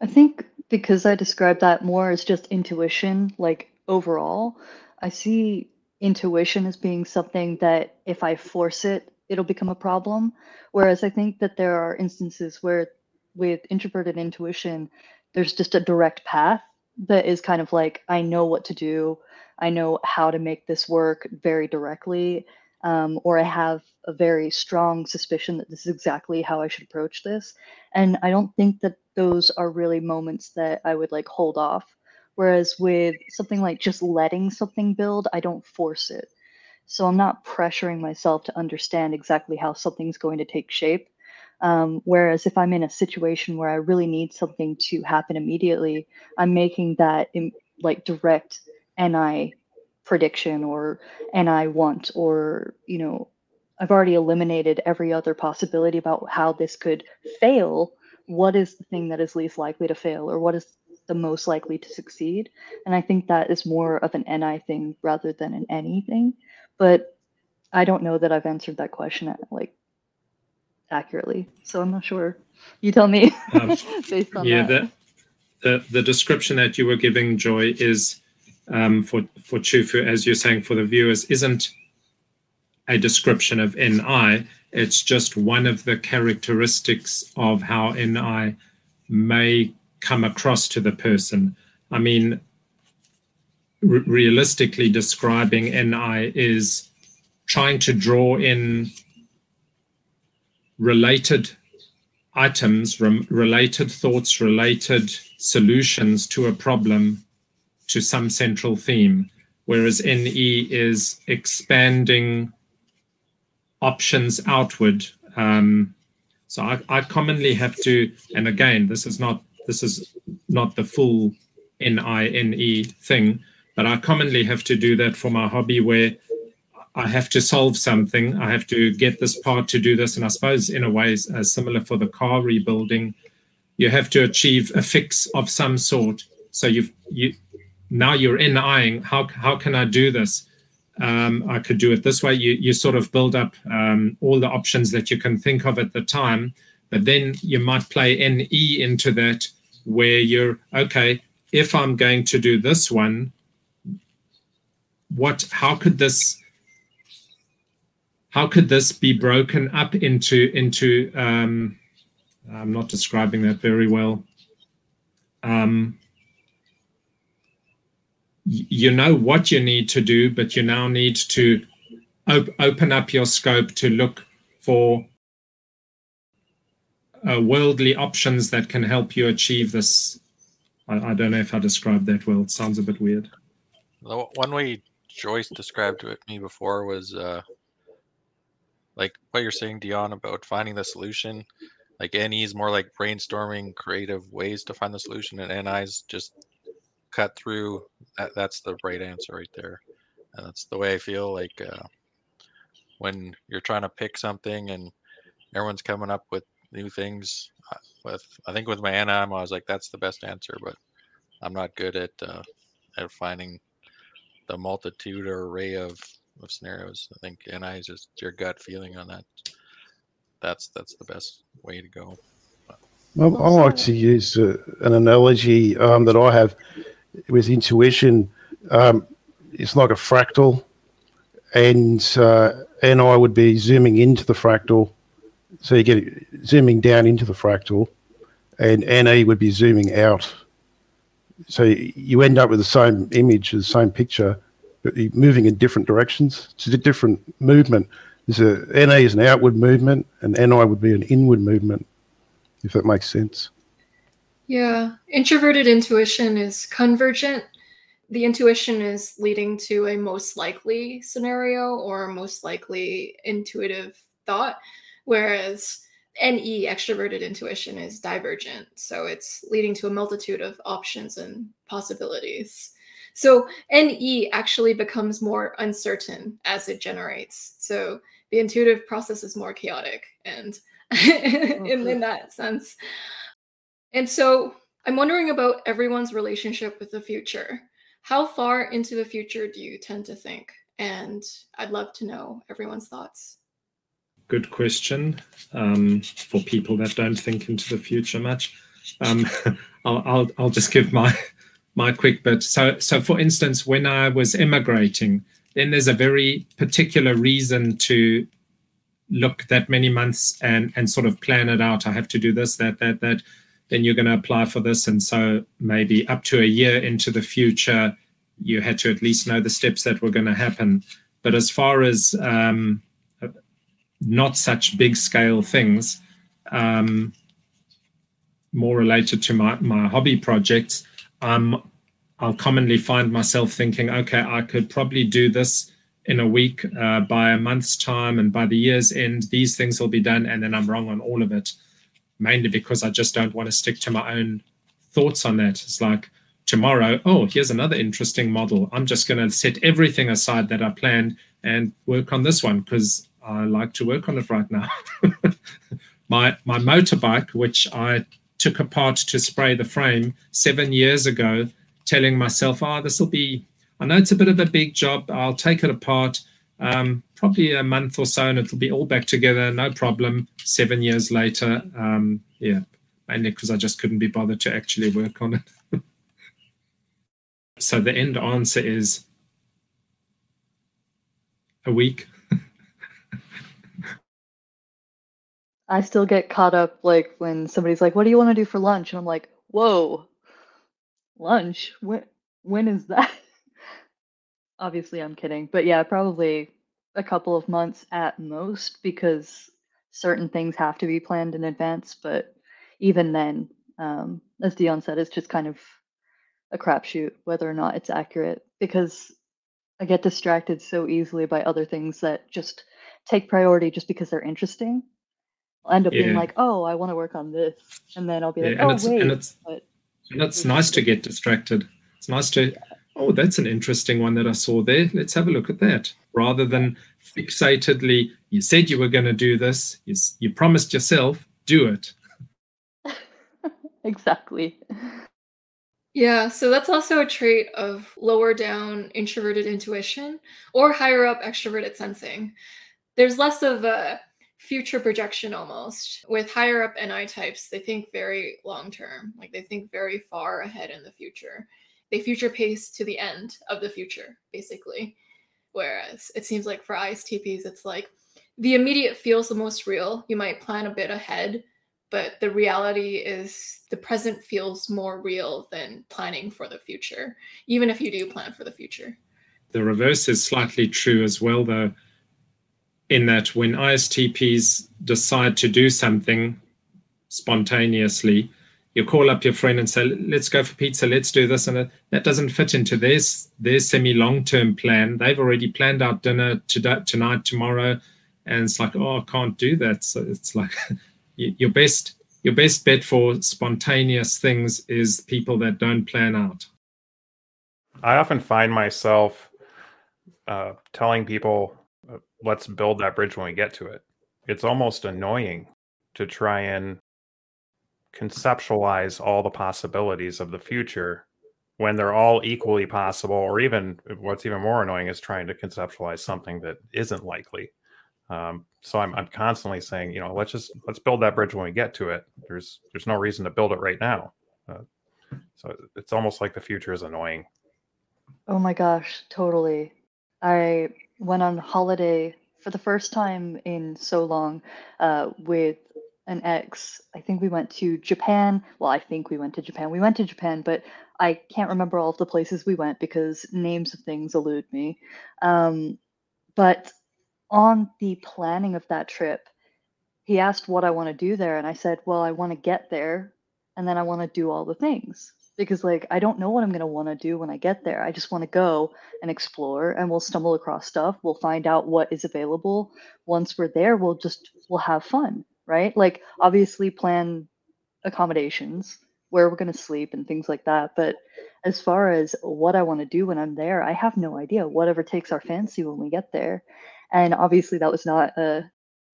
S2: I think because I describe that more as just intuition, like overall, I see intuition as being something that if I force it, it'll become a problem. Whereas I think that there are instances where with introverted intuition, there's just a direct path that is kind of like, I know what to do. I know how to make this work very directly. Um, or I have a very strong suspicion that this is exactly how I should approach this. And I don't think that those are really moments that I would like hold off. Whereas with something like just letting something build, I don't force it. So I'm not pressuring myself to understand exactly how something's going to take shape. Um, whereas if I'm in a situation where I really need something to happen immediately, I'm making that in, like direct NI prediction or NI want, or, you know, I've already eliminated every other possibility about how this could fail. What is the thing that is least likely to fail, or what is the most likely to succeed? And I think that is more of an NI thing rather than an NE thing. But I don't know that I've answered that question at, like accurately. So I'm not sure. You tell me um, based on
S9: yeah,
S2: that.
S9: The, the the description that you were giving, Joy, is um, for for Chufu, as you're saying for the viewers, isn't a description of NI. It's just one of the characteristics of how NI may come across to the person. I mean, re- realistically describing NI is trying to draw in related items, related thoughts, related solutions to a problem to some central theme, whereas NE is expanding options outward. Um, so I, I commonly have to, and again, this is not this is not the full NINE thing, but I commonly have to do that for my hobby where I have to solve something. I have to get this part to do this. And I suppose, in a way, uh, similar for the car rebuilding, you have to achieve a fix of some sort. So you've you now you're in eyeing how how can I do this? Um, I could do it this way. You you sort of build up um, all the options that you can think of at the time, but then you might play NE into that where you're okay. If I'm going to do this one, what? How could this? how could this be broken up into into um, i'm not describing that very well um, you know what you need to do but you now need to op- open up your scope to look for uh, worldly options that can help you achieve this. I, I, don't know if i described that well. It sounds a bit weird.
S4: One way joyce described to me before was uh, like what you're saying, Dion, about finding the solution. Like NE is more like brainstorming creative ways to find the solution, and NI's just cut through. That that's the right answer right there, and that's the way I feel. Like uh, when you're trying to pick something and everyone's coming up with new things. Uh, with I think with my NI, I was like, that's the best answer, but I'm not good at uh, at finding the multitude or array of of scenarios. I think NI is just your gut feeling on that. That's that's the best way to go.
S6: Well, I like to use uh, an analogy um, that I have with intuition. Um, it's like a fractal, and uh, NI would be zooming into the fractal. So you get zooming down into the fractal, and NE would be zooming out. So you end up with the same image, the same picture, but moving in different directions. It's a different movement. There's a NE is an outward movement, and NI would be an inward movement, if that makes sense.
S1: Yeah, introverted intuition is convergent, the intuition is leading to a most likely scenario or most likely intuitive thought, whereas NE, extroverted intuition, is divergent. So it's leading to a multitude of options and possibilities. So NE actually becomes more uncertain as it generates. So the intuitive process is more chaotic and in, in that sense. And so I'm wondering about everyone's relationship with the future. How far into the future do you tend to think? And I'd love to know everyone's thoughts.
S9: Good question um, for people that don't think into the future much. Um, I'll, I'll, I'll just give my my quick bit. So, so for instance, when I was immigrating, then there's a very particular reason to look that many months and and sort of plan it out. I have to do this, that, that, that. Then you're going to apply for this, and so maybe up to a year into the future, you had to at least know the steps that were going to happen. But as far as um, not such big scale things, um, more related to my, my hobby projects, um, I'll commonly find myself thinking, okay, I could probably do this in a week uh, by a month's time, and by the year's end, these things will be done, and then I'm wrong on all of it, mainly because I just don't want to stick to my own thoughts on that. It's like tomorrow, oh, here's another interesting model. I'm just going to set everything aside that I planned and work on this one because I like to work on it right now. my my motorbike, which I took apart to spray the frame seven years ago, telling myself, "Oh, this will be. I know it's a bit of a big job. I'll take it apart." Um, probably a month or so, and it'll be all back together, no problem. Seven years later, um, yeah, mainly because I just couldn't be bothered to actually work on it. so the end answer is a week.
S2: I still get caught up like when somebody's like, "What do you want to do for lunch?" and I'm like, "Whoa, lunch? When when is that?" Obviously, I'm kidding, but yeah, probably a couple of months at most because certain things have to be planned in advance. But even then, um, as Dion said, it's just kind of a crapshoot whether or not it's accurate because I get distracted so easily by other things that just take priority just because they're interesting I'll end up being like, oh, I want to work on this, and then I'll be like,
S9: and
S2: oh
S9: it's,
S2: wait.
S9: and it's
S2: but
S9: and it's nice to get distracted. It's nice to, oh, that's an interesting one that I saw there. Let's have a look at that. Rather than fixatedly, you said you were going to do this. You, you promised yourself, do it.
S2: exactly.
S1: Yeah, so that's also a trait of lower down introverted intuition or higher up extroverted sensing. There's less of a future projection almost. With higher up NI types, they think very long term, like they think very far ahead in the future. They future pace to the end of the future, basically. Whereas it seems like for ISTPs, it's like the immediate feels the most real. You might plan a bit ahead, but the reality is the present feels more real than planning for the future, even if you do plan for the future.
S9: The reverse is slightly true as well, though, in that when ISTPs decide to do something spontaneously, you call up your friend and say, "Let's go for pizza. Let's do this," and that doesn't fit into their their semi long term plan. They've already planned out dinner today, tonight, tomorrow, and it's like, "Oh, I can't do that." So it's like your best your best bet for spontaneous things is people that don't plan out.
S3: I often find myself uh, telling people, let's build that bridge when we get to it. It's almost annoying to try and conceptualize all the possibilities of the future when they're all equally possible, or even what's even more annoying is trying to conceptualize something that isn't likely. Um, so I'm, I'm constantly saying, you know, let's just let's build that bridge when we get to it. There's there's no reason to build it right now. Uh, so it's almost like the future is annoying.
S2: Oh my gosh, totally. I went on holiday for the first time in so long uh, with an ex. I think we went to Japan. Well, I think we went to Japan. We went to Japan, but I can't remember all of the places we went because names of things elude me. Um, but on the planning of that trip, he asked what I want to do there, and I said, "Well, I want to get there, and then I want to do all the things." because like I don't know what I'm going to want to do when I get there. I just want to go and explore and we'll stumble across stuff. We'll find out what is available. Once we're there, we'll just we'll have fun, right? Like obviously plan accommodations where we're going to sleep and things like that, but as far as what I want to do when I'm there, I have no idea. Whatever takes our fancy when we get there. And obviously that was not a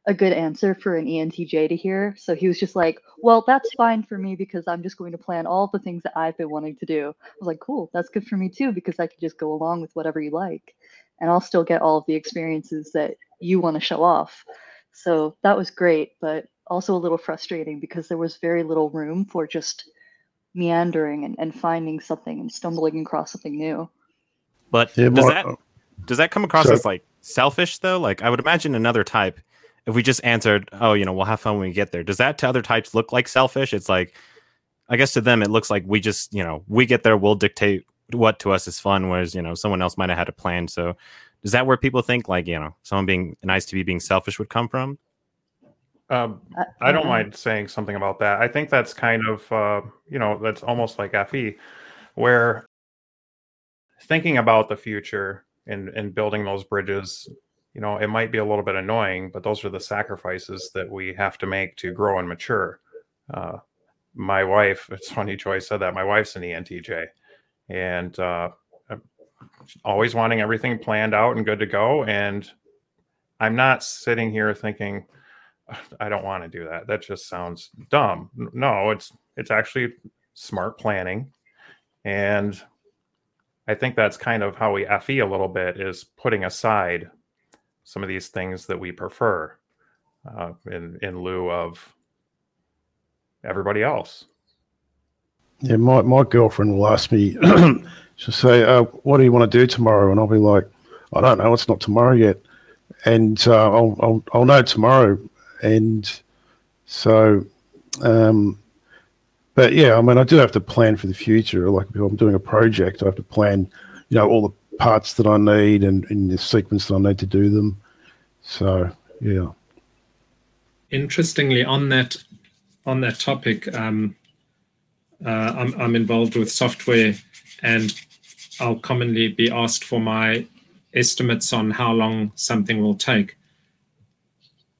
S2: a good answer for an ENTJ to hear. So he was just like, well, that's fine for me because I'm just going to plan all the things that I've been wanting to do. I was like, cool, that's good for me too because I can just go along with whatever you like. And I'll still get all of the experiences that you want to show off. So that was great, but also a little frustrating because there was very little room for just meandering and, and finding something and stumbling across something new.
S5: But
S6: Yeah,
S5: does
S6: more-
S5: that uh, does that come across
S6: Sorry.
S5: as like selfish though? Like I would imagine another type, if we just answered, "Oh, you know, we'll have fun when we get there," does that to other types look like selfish? It's like, I guess to them it looks like we just, you know, we get there, we'll dictate what to us is fun, whereas you know someone else might have had a plan. So, is that where people think like you know someone being nice to be being selfish would come from?
S3: Um,
S2: Uh,
S3: I don't mind saying something about that. I think that's kind of, uh, you know, that's almost like FE, where thinking about the future and, and building those bridges, you know, it might be a little bit annoying, but those are the sacrifices that we have to make to grow and mature. Uh, my wife, it's funny Joy said that, my wife's an ENTJ and uh, always wanting everything planned out and good to go. And I'm not sitting here thinking, I don't want to do that. That just sounds dumb. No, it's it's actually smart planning, and I think that's kind of how we fe a little bit is putting aside some of these things that we prefer uh, in in lieu of everybody else.
S6: Yeah, my, my girlfriend will ask me, she'll say, uh, What do you want to do tomorrow? And I'll be like, I don't know, it's not tomorrow yet. And uh, I'll, I'll, I'll know tomorrow. And so, um, but yeah, I mean, I do have to plan for the future. Like if I'm doing a project, I have to plan, you know, all the parts that I need and in the sequence that I need to do them. So, yeah.
S9: Interestingly, on that on that topic, um, uh, I'm, I'm involved with software, and I'll commonly be asked for my estimates on how long something will take.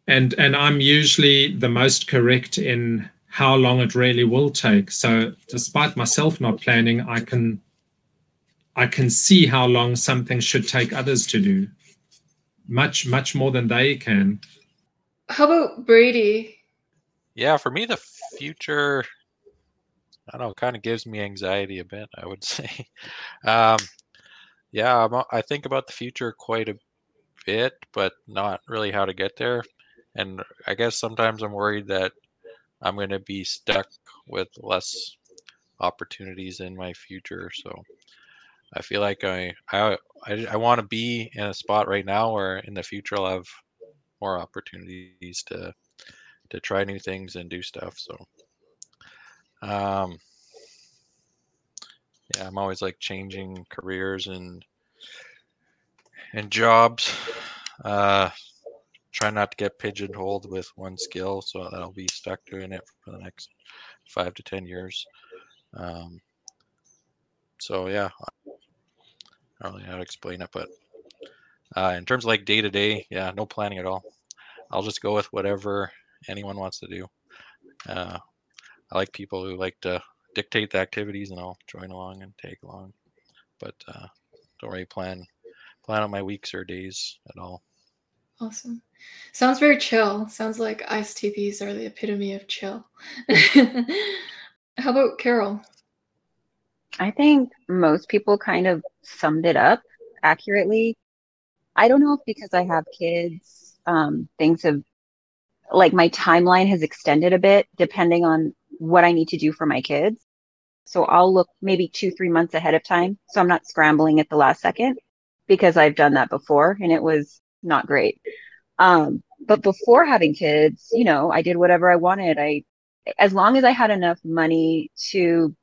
S9: And and I'm usually the most correct in how long it really will take. So despite myself not planning, I can I can see how long something should take others to do. Much, much more than they can.
S1: How about Brady?
S4: Yeah, for me, the future, I don't know, kind of gives me anxiety a bit, I would say. Um, yeah, I'm, I think about the future quite a bit, but not really how to get there. And I guess sometimes I'm worried that I'm going to be stuck with less opportunities in my future. So I feel like I I I, I want to be in a spot right now where in the future I'll have more opportunities to to try new things and do stuff. So um yeah, I'm always like changing careers and and jobs. Uh try not to get pigeonholed with one skill so I'll be stuck doing it for the next five to ten years. Um so yeah, I don't really know how to explain it, but uh, in terms of like day to day, yeah, no planning at all. I'll just go with whatever anyone wants to do. Uh, I like people who like to dictate the activities, and I'll join along and take along. But uh, don't really plan plan out my weeks or days at all.
S1: Awesome. Sounds very chill. Sounds like ISTPs are the epitome of chill. How about Carol?
S8: I think most people kind of summed it up accurately. I don't know if because I have kids, um, things have like my timeline has extended a bit depending on what I need to do for my kids. So I'll look maybe two, three months ahead of time. So I'm not scrambling at the last second because I've done that before and it was not great. Um, but before having kids, you know, I did whatever I wanted. I, as long as I had enough money to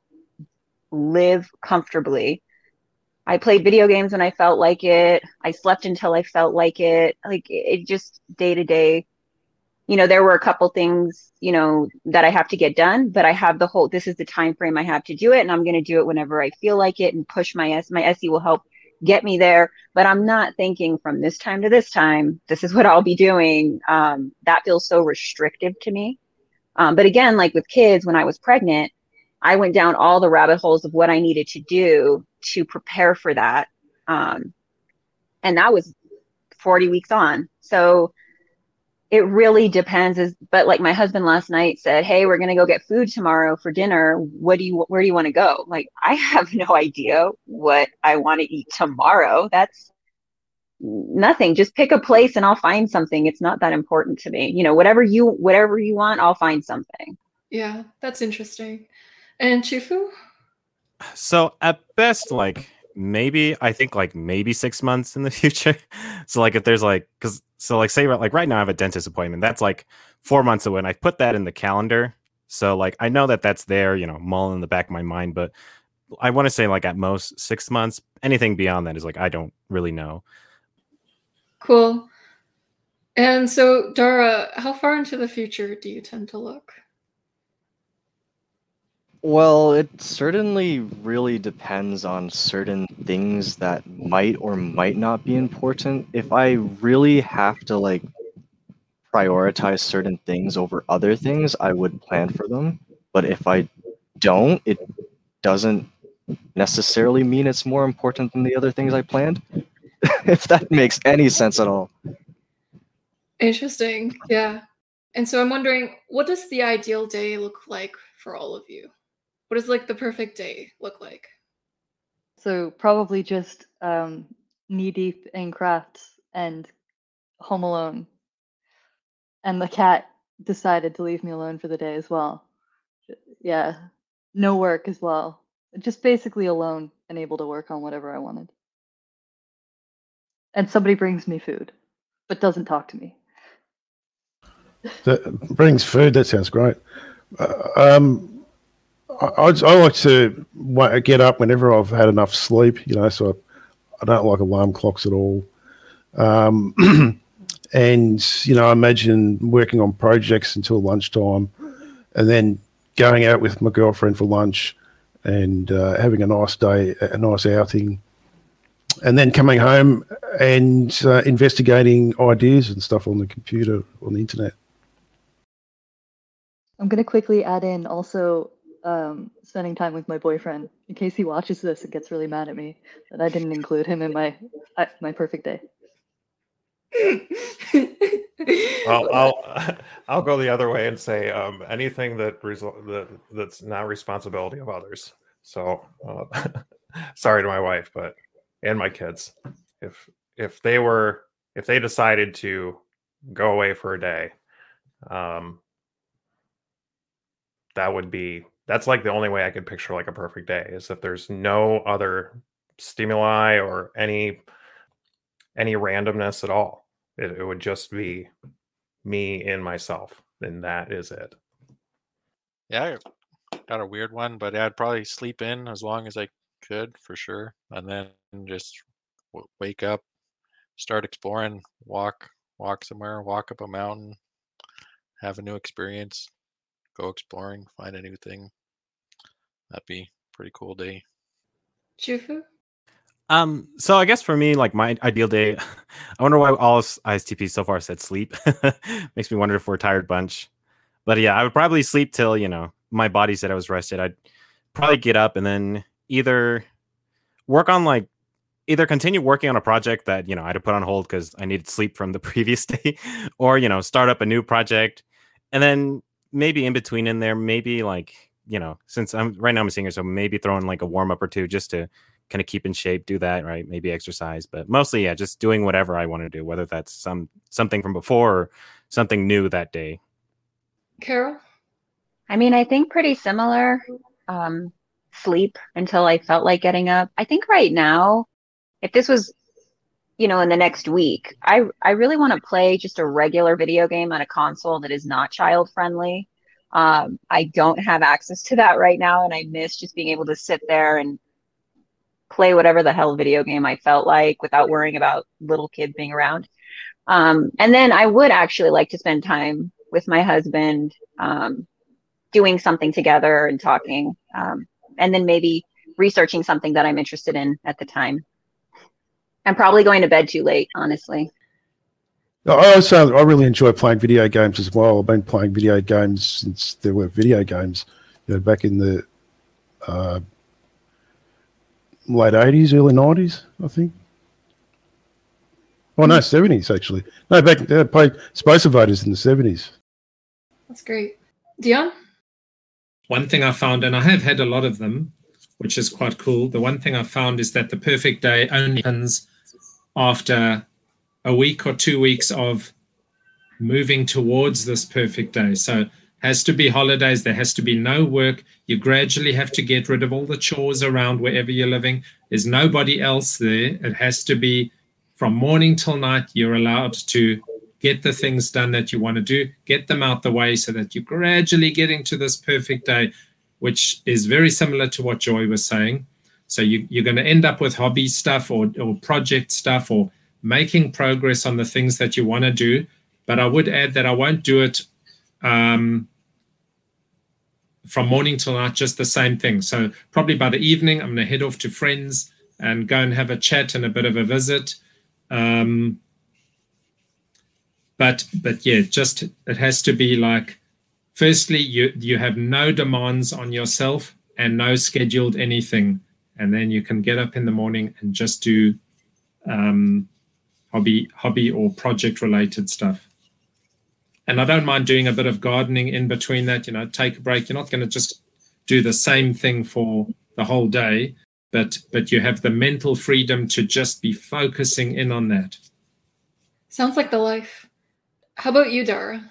S8: live comfortably. I played video games when I felt like it. I slept until I felt like it. Like it just day to day, you know, there were a couple things, you know, that I have to get done, but I have the whole, this is the time frame I have to do it. And I'm going to do it whenever I feel like it and push my S, my SE will help get me there. But I'm not thinking from this time to this time, this is what I'll be doing. Um, that feels so restrictive to me. Um, but again, like with kids, when I was pregnant, I went down all the rabbit holes of what I needed to do to prepare for that. Um, and that was 40 weeks on. So it really depends is but like my husband last night said hey we're going to go get food tomorrow for dinner. What do you where do you want to go like i have no idea what i want to eat tomorrow. That's nothing. Just pick a place and i'll find something. It's not that important to me. You know whatever you whatever you want i'll find something.
S1: Yeah that's interesting. And Chufu?
S5: So at best like maybe I think like maybe six months in the future. so like if there's like because so like say like right now I have a dentist appointment that's like four months away and I put that in the calendar. So like I know that that's there, you know, mulling in the back of my mind, but I want to say like at most six months. Anything beyond that is like I don't really know.
S1: Cool. And so Dara, how far into the future do you tend to look?
S7: Well, it certainly really depends on certain things that might or might not be important. If I really have to like prioritize certain things over other things, I would plan for them. But if I don't, it doesn't necessarily mean it's more important than the other things I planned. if that makes any sense at all.
S1: Interesting. Yeah. And so I'm wondering, what does the ideal day look like for all of you? What does like the perfect day look like?
S2: So probably just um, knee deep in crafts and home alone. And the cat decided to leave me alone for the day as well. Yeah, no work as well. Just basically alone and able to work on whatever I wanted. And somebody brings me food, but doesn't talk to me.
S6: That brings food. That sounds great. Uh, um, I, I like to get up whenever I've had enough sleep, you know, so I, I don't like alarm clocks at all. Um, and, you know, I imagine working on projects until lunchtime and then going out with my girlfriend for lunch and uh, having a nice day, a nice outing, and then coming home and uh, investigating ideas and stuff on the computer, on the internet.
S2: I'm going to quickly add in also um, spending time with my boyfriend in case he watches this and gets really mad at me that I didn't include him in my my perfect day.
S3: well, I'll I'll go the other way and say um, anything that result that that's not responsibility of others. So uh, sorry to my wife, but and my kids. If if they were if they decided to go away for a day, um, that would be that's like the only way I could picture like a perfect day is if there's no other stimuli or any any randomness at all. It, it would just be me in myself, and that is it.
S4: Yeah, I got a weird one, but I'd probably sleep in as long as I could for sure, and then just w- wake up, start exploring, walk, walk somewhere, walk up a mountain, have a new experience, go exploring, find a new thing. That'd be pretty cool day.
S1: Chufu?
S5: Um, so I guess for me, like my ideal day, I wonder why all ISTP so far said sleep. Makes me wonder if we're a tired bunch. But yeah, I would probably sleep till, you know, my body said I was rested. I'd probably get up and then either work on like either continue working on a project that, you know, I had to put on hold because I needed sleep from the previous day, or, you know, start up a new project. And then maybe in between in there, maybe like you know, since I'm right now I'm a singer, so maybe throwing like a warm up or two just to kind of keep in shape, do that, right? Maybe exercise, but mostly, yeah, just doing whatever I want to do, whether that's some something from before or something new that day.
S1: Carol?
S8: I mean, I think pretty similar. Um, sleep until I felt like getting up. I think right now, if this was, you know, in the next week, I I really want to play just a regular video game on a console that is not child friendly. Um, I don't have access to that right now, and I miss just being able to sit there and play whatever the hell video game I felt like without worrying about little kids being around. Um, and then I would actually like to spend time with my husband, um, doing something together and talking, um, and then maybe researching something that I'm interested in at the time. I'm probably going to bed too late, honestly.
S6: I also I really enjoy playing video games as well. I've been playing video games since there were video games, you know, back in the uh, late eighties, early nineties, I think. Oh no, seventies actually. No, back they played Space Invaders in the seventies.
S1: That's great. Dion?
S9: One thing I found, and I have had a lot of them, which is quite cool. The one thing I found is that the perfect day only happens after a week or two weeks of moving towards this perfect day. So has to be holidays. There has to be no work. You gradually have to get rid of all the chores around wherever you're living. There's nobody else there. It has to be from morning till night. You're allowed to get the things done that you want to do, get them out the way so that you're gradually getting to this perfect day, which is very similar to what Joy was saying. So you, you're going to end up with hobby stuff or, or project stuff or making progress on the things that you want to do. But I would add that I won't do it um, from morning till night, just the same thing. So probably by the evening, I'm going to head off to friends and go and have a chat and a bit of a visit. Um, but but yeah, just it has to be like, firstly, you you have no demands on yourself and no scheduled anything, and then you can get up in the morning and just do um, hobby hobby or project related stuff. And i don't mind doing a bit of gardening in between that you know take a break. You're not going to just do the same thing for the whole day but but you have the mental freedom to just be focusing in on that.
S1: Sounds like the life. How about you dara?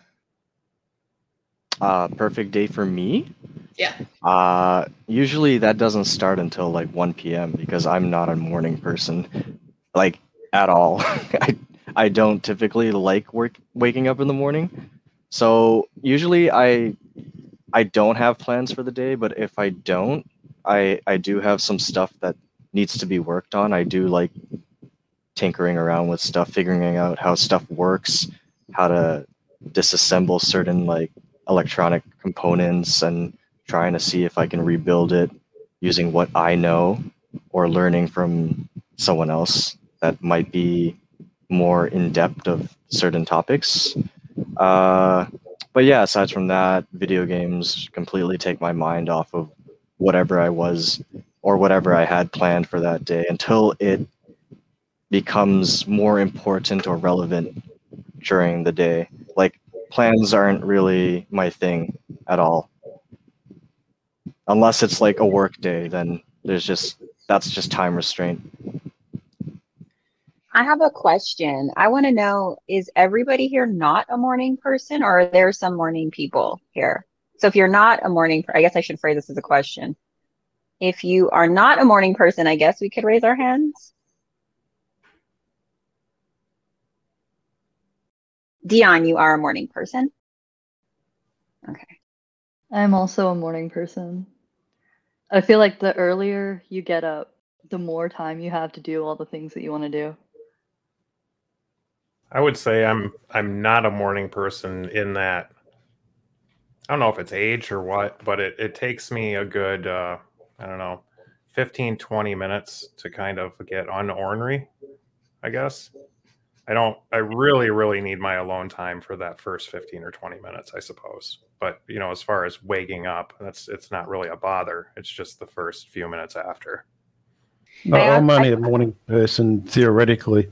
S7: Uh perfect day for me?
S1: Yeah.
S7: Uh usually that doesn't start until like 1 p.m because i'm not a morning person. Like at all. I I don't typically like work waking up in the morning. So usually I I don't have plans for the day, but if I don't, I I do have some stuff that needs to be worked on. I do like tinkering around with stuff, figuring out how stuff works, how to disassemble certain like electronic components and trying to see if I can rebuild it using what I know or learning from someone else that might be more in depth of certain topics. Uh, but yeah, aside from that, video games completely take my mind off of whatever I was or whatever I had planned for that day until it becomes more important or relevant during the day. Like plans aren't really my thing at all. Unless it's like a work day, then there's just that's just time restraint.
S8: I have a question. I want to know is everybody here not a morning person or are there some morning people here? So if you're not a morning, I guess I should phrase this as a question. If you are not a morning person, I guess we could raise our hands. Dion, you are a morning person. Okay.
S2: I'm also a morning person. I feel like the earlier you get up, the more time you have to do all the things that you want to do.
S3: I would say I'm I'm not a morning person in that I don't know if it's age or what, but it, it takes me a good uh, I don't know 15 20 minutes to kind of get unornery, I guess. I don't I really really need my alone time for that first 15 or 20 minutes, I suppose. But, you know, as far as waking up, that's it's not really a bother. It's just the first few minutes after.
S6: No, I'm only a morning person theoretically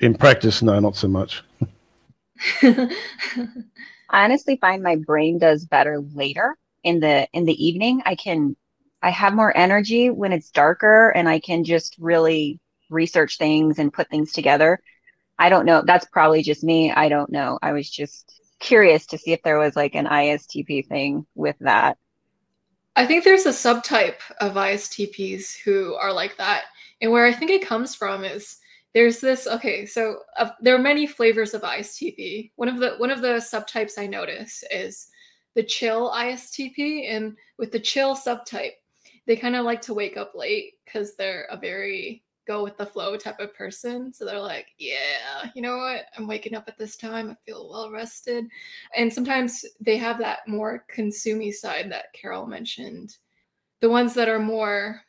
S6: in practice, no, not so much.
S8: I honestly find my brain does better later in the in the evening. I can I have more energy when it's darker and I can just really research things and put things together. I don't know. That's probably just me. I don't know. I was just curious to see if there was like an ISTP thing with that.
S1: I think there's a subtype of ISTPs who are like that. And where I think it comes from is there's this okay so uh, there are many flavors of istp one of the one of the subtypes i notice is the chill istp and with the chill subtype they kind of like to wake up late because they're a very go with the flow type of person. So they're like, yeah, you know what? I'm waking up at this time. I feel well rested. And sometimes they have that more consumey side that Carol mentioned. The ones that are more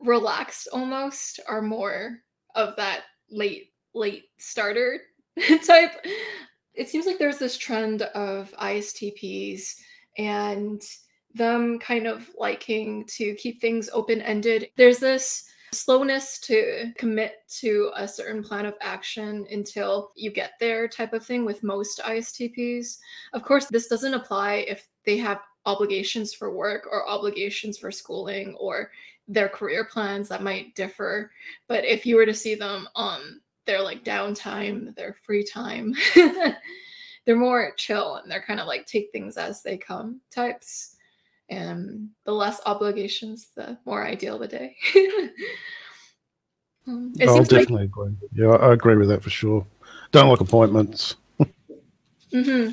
S1: relaxed almost are more of that late, late starter type. It seems like there's this trend of ISTPs and them kind of liking to keep things open ended. There's this slowness to commit to a certain plan of action until you get there type of thing with most ISTPs. Of course, this doesn't apply if they have obligations for work or obligations for schooling or their career plans that might differ. But if you were to see them on their like downtime, their free time, they're more chill and they're kind of like take things as they come types and the less obligations, the more ideal the day.
S6: um, I'll definitely like... agree. Yeah, I agree with that for sure. Don't like appointments.
S1: mm-hmm.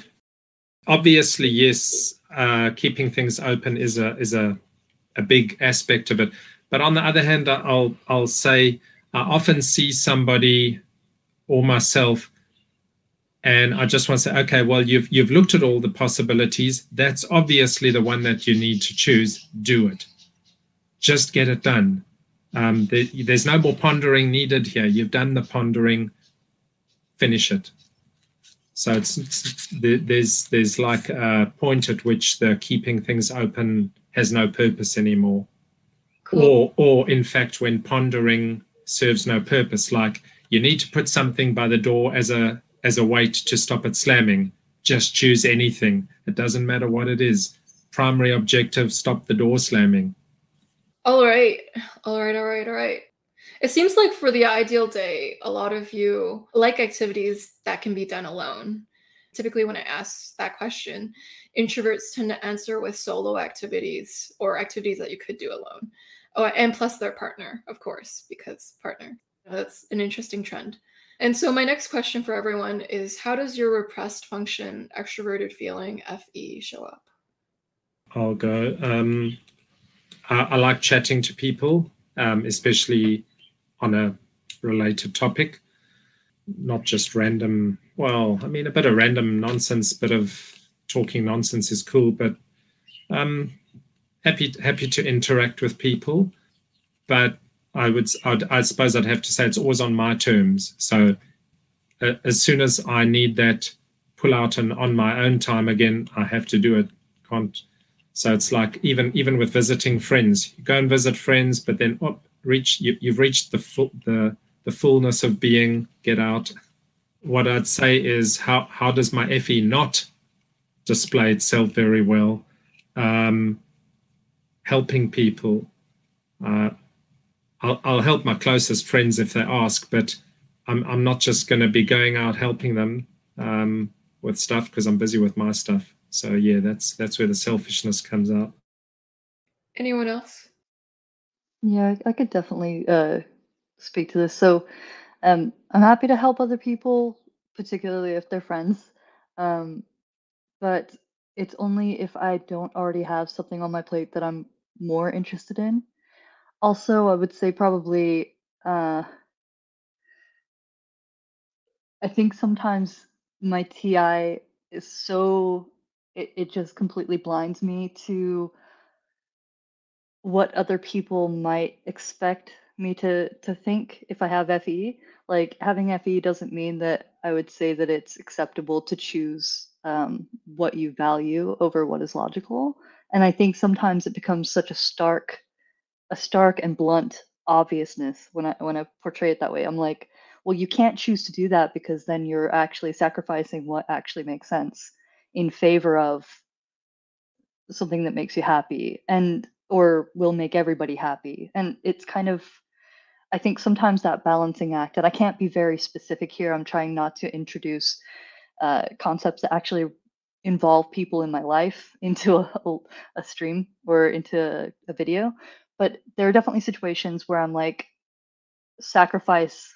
S9: Obviously, yes. Uh, keeping things open is a is a a big aspect of it. But on the other hand, I'll I'll say I often see somebody or myself and I just want to say, okay, well, you've you've looked at all the possibilities. That's obviously the one that you need to choose. Do it. Just get it done. Um, there, there's no more pondering needed here. You've done the pondering. Finish it. So it's, it's there's there's like a point at which the keeping things open has no purpose anymore, cool. or or in fact when pondering serves no purpose. Like you need to put something by the door as a as a weight to stop it slamming. Just choose anything. It doesn't matter what it is. Primary objective stop the door slamming.
S1: All right. All right. All right. All right. It seems like for the ideal day, a lot of you like activities that can be done alone. Typically, when I ask that question, introverts tend to answer with solo activities or activities that you could do alone. Oh, and plus their partner, of course, because partner. That's an interesting trend. And so my next question for everyone is how does your repressed function extroverted feeling FE show up?
S9: I'll go. Um, I, I, like chatting to people, um, especially on a related topic, not just random. Well, I mean, a bit of random nonsense, bit of talking nonsense is cool, but um, happy happy to interact with people. But I would, I'd, I suppose I'd have to say it's always on my terms. So uh, as soon as I need that pull out and on my own time again, I have to do it. Can't. So it's like even even with visiting friends, you go and visit friends, but then oh, reach you, you've reached the full the the fullness of being. Get out. What I'd say is how how does my FE not display itself very well? Um, helping people. Uh, I'll, I'll help my closest friends if they ask, but I'm, I'm not just going to be going out helping them um, with stuff because I'm busy with my stuff. So yeah, that's that's where the selfishness comes out.
S1: Anyone else?
S2: Yeah, I could definitely uh, speak to this. So um, I'm happy to help other people, particularly if they're friends. Um, but it's only if I don't already have something on my plate that I'm more interested in. Also, I would say probably, uh I think sometimes my TI is so it, it just completely blinds me to what other people might expect me to to think if I have FE. Like having FE doesn't mean that I would say that it's acceptable to choose um, what you value over what is logical. And I think sometimes it becomes such a stark a stark and blunt obviousness when I when I portray it that way. I'm like, well, you can't choose to do that because then you're actually sacrificing what actually makes sense in favor of something that makes you happy and or will make everybody happy. And it's kind of I think sometimes that balancing act, and I can't be very specific here. I'm trying not to introduce uh, concepts that actually involve people in my life into a, a stream or into a video but there are definitely situations where I'm like, sacrifice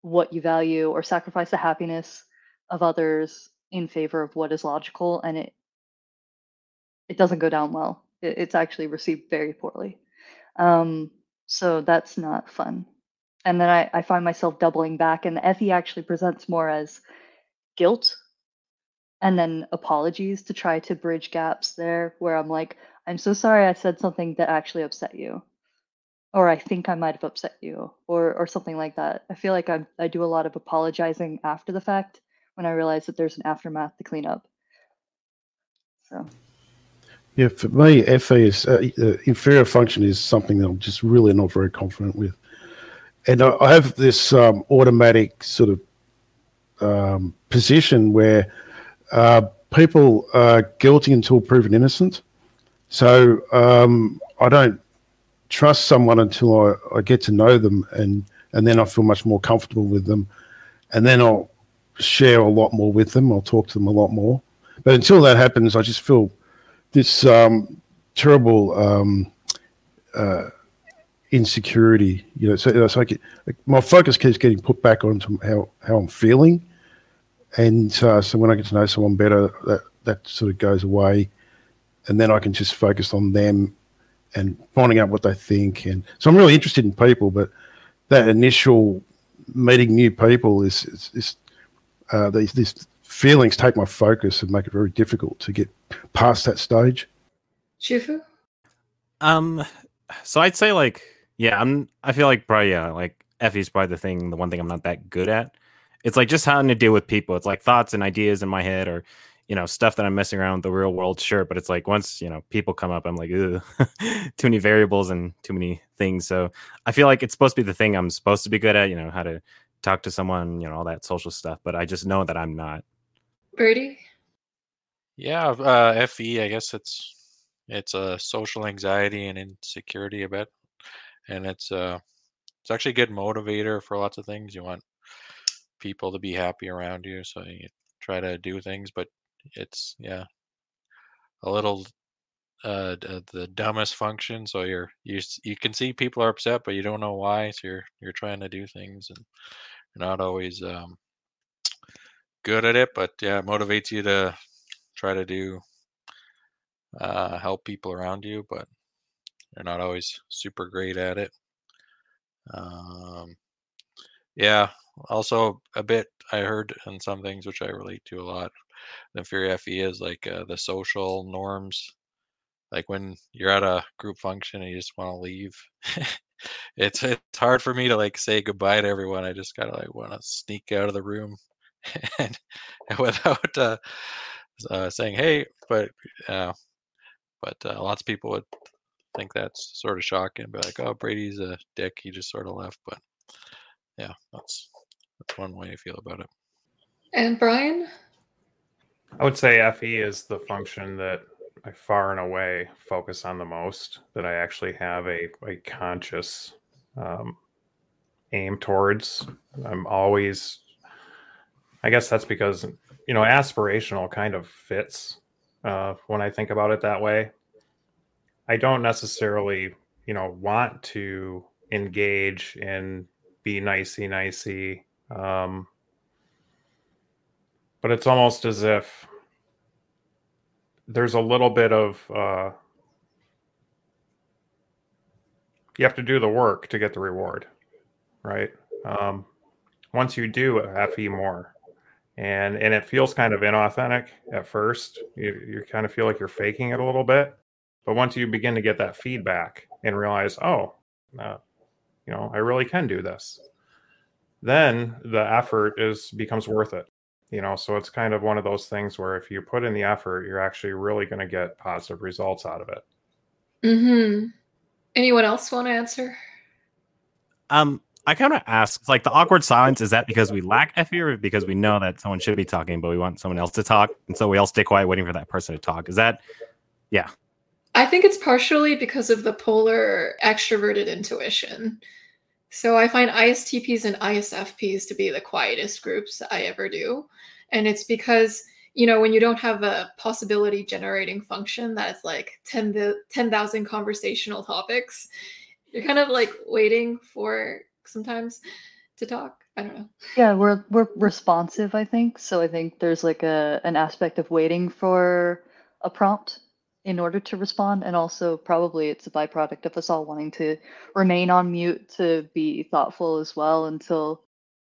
S2: what you value or sacrifice the happiness of others in favor of what is logical, and it it doesn't go down well. It, it's actually received very poorly. Um, so that's not fun. and then I, I find myself doubling back, and the actually presents more as guilt and then apologies to try to bridge gaps there where I'm like, I'm so sorry I said something that actually upset you. Or I think I might have upset you, or or something like that. I feel like I I do a lot of apologizing after the fact when I realize that there's an aftermath to clean up. So
S6: Yeah, for me, FE is uh, uh, inferior function is something that I'm just really not very confident with, and I, I have this um, automatic sort of um, position where uh, people are guilty until proven innocent. So um, I don't trust someone until I, I get to know them, and and then I feel much more comfortable with them, and then I'll share a lot more with them. I'll talk to them a lot more. But until that happens, I just feel this um, terrible um, uh, insecurity. You know, so like, like my focus keeps getting put back onto how how I'm feeling, and uh, so when I get to know someone better, that that sort of goes away, and then I can just focus on them and finding out what they think. And so I'm really interested in people, but that initial meeting new people is is, is uh, these these feelings take my focus and make it very difficult to get past that stage.
S1: Chufu?
S5: Um, so I'd say like, yeah, I'm. I feel like probably yeah, like FE's probably the thing, the one thing I'm not that good at. It's like just having to deal with people. It's like thoughts and ideas in my head, or you know, stuff that I'm messing around with the real world. Sure, but it's like once you know people come up, I'm like, too many variables and too many things. So I feel like it's supposed to be the thing I'm supposed to be good at. You know, how to talk to someone, you know, all that social stuff. But I just know that I'm not.
S1: Brady?
S4: Yeah, uh, FE. I guess it's it's a social anxiety and insecurity a bit, and it's uh it's actually a good motivator for lots of things. You want people to be happy around you, so you try to do things. But it's yeah, a little uh the dumbest function. So you're you you can see people are upset, but you don't know why. So you're you're trying to do things and you're not always um good at it. But yeah, it motivates you to try to do uh help people around you, but you're not always super great at it. Um, yeah. Also, a bit I heard in some things which I relate to a lot. The Fury FE is like uh, the social norms. Like when you're at a group function and you just want to leave, it's it's hard for me to like say goodbye to everyone. I just gotta like want to sneak out of the room and without uh, uh, saying hey. But uh, but uh, lots of people would think that's sort of shocking. Be like, oh, Brady's a dick. He just sort of left. But yeah, that's that's one way I feel about it.
S1: And Brian?
S3: I would say FE is the function that I far and away focus on the most, that I actually have a, a conscious um, aim towards. I'm always, I guess that's because, you know, aspirational kind of fits uh, when I think about it that way. I don't necessarily, you know, want to engage in be nicey nicey. Um, but it's almost as if there's a little bit of uh, you have to do the work to get the reward, right? Um, once you do, FE more, and and it feels kind of inauthentic at first. You you kind of feel like you're faking it a little bit, but once you begin to get that feedback and realize, oh, uh, you know, I really can do this, then the effort is becomes worth it you know so it's kind of one of those things where if you put in the effort you're actually really going to get positive results out of it
S1: Mm-hmm. Anyone else want to answer?
S5: Um, I kind of ask, like, the awkward silence is that because we lack FE or because we know that someone should be talking, but we want someone else to talk, and so we all stay quiet waiting for that person to talk? Is that, yeah?
S1: I think it's partially because of the polar extroverted intuition. So I find ISTPs and ISFPs to be the quietest groups I ever do. And it's because, you know, when you don't have a possibility generating function that's like 10 the 10,000 conversational topics, you're kind of like waiting for sometimes to talk. I don't know.
S2: Yeah, we're we're responsive, I think. So I think there's like a an aspect of waiting for a prompt in order to respond. And also, probably it's a byproduct of us all wanting to remain on mute to be thoughtful as well until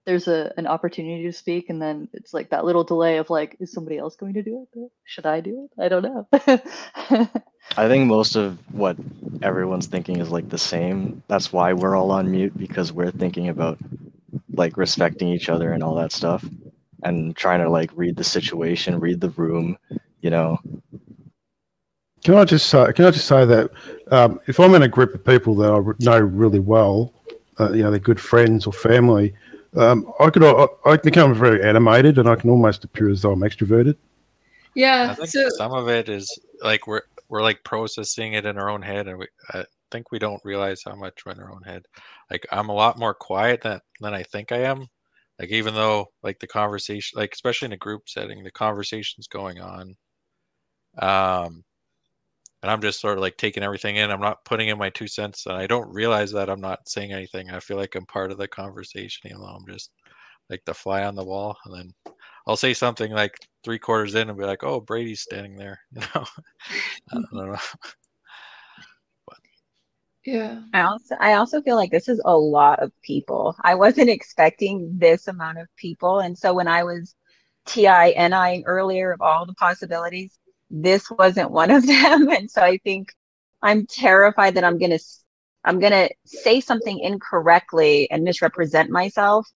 S2: there's a an opportunity to speak. And then it's like that little delay of like, is somebody else going to do it? Should I do it? I don't know.
S7: I think most of what everyone's thinking is like the same. That's why we're all on mute because we're thinking about like respecting each other and all that stuff and trying to like read the situation, read the room, you know.
S6: Can I just say? Can I just say that um, if I'm in a group of people that I know really well, uh, you know, they're good friends or family, um, I could I, I become very animated and I can almost appear as though I'm extroverted.
S1: Yeah.
S4: I think
S1: So
S4: some of it is like we're we're like processing it in our own head, and we I think we don't realize how much we're in our own head. Like I'm a lot more quiet than than I think I am. Like even though like the conversation, like especially in a group setting, the conversation's going on, um, and I'm just sort of like taking everything in. I'm not putting in my two cents, and I don't realize that I'm not saying anything. I feel like I'm part of the conversation, even though I'm just like the fly on the wall, and then I'll say something like three quarters in and be like, "Oh, Brady's standing there," you know. I don't know.
S1: yeah.
S8: I also I also feel like this is a lot of people. I wasn't expecting this amount of people. And so when I was TI earlier of all the possibilities, this wasn't one of them. And so I think I'm terrified that I'm gonna I'm gonna say something incorrectly and misrepresent myself.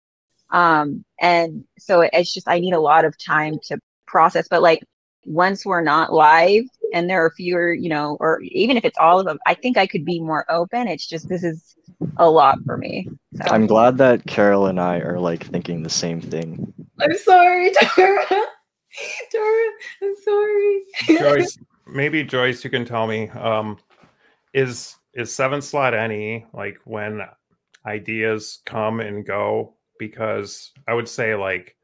S8: Um, and so it's just I need a lot of time to process. But like once we're not live and there are fewer, you know, or even if it's all of them, I think I could be more open. It's just this is a lot for me. So
S7: I'm glad that Carol and I are like thinking the same thing.
S1: I'm sorry, Dara. Dara, I'm sorry.
S3: Joyce, maybe Joyce, you can tell me, um, is is seven slot any like when ideas come and go? Because I would say like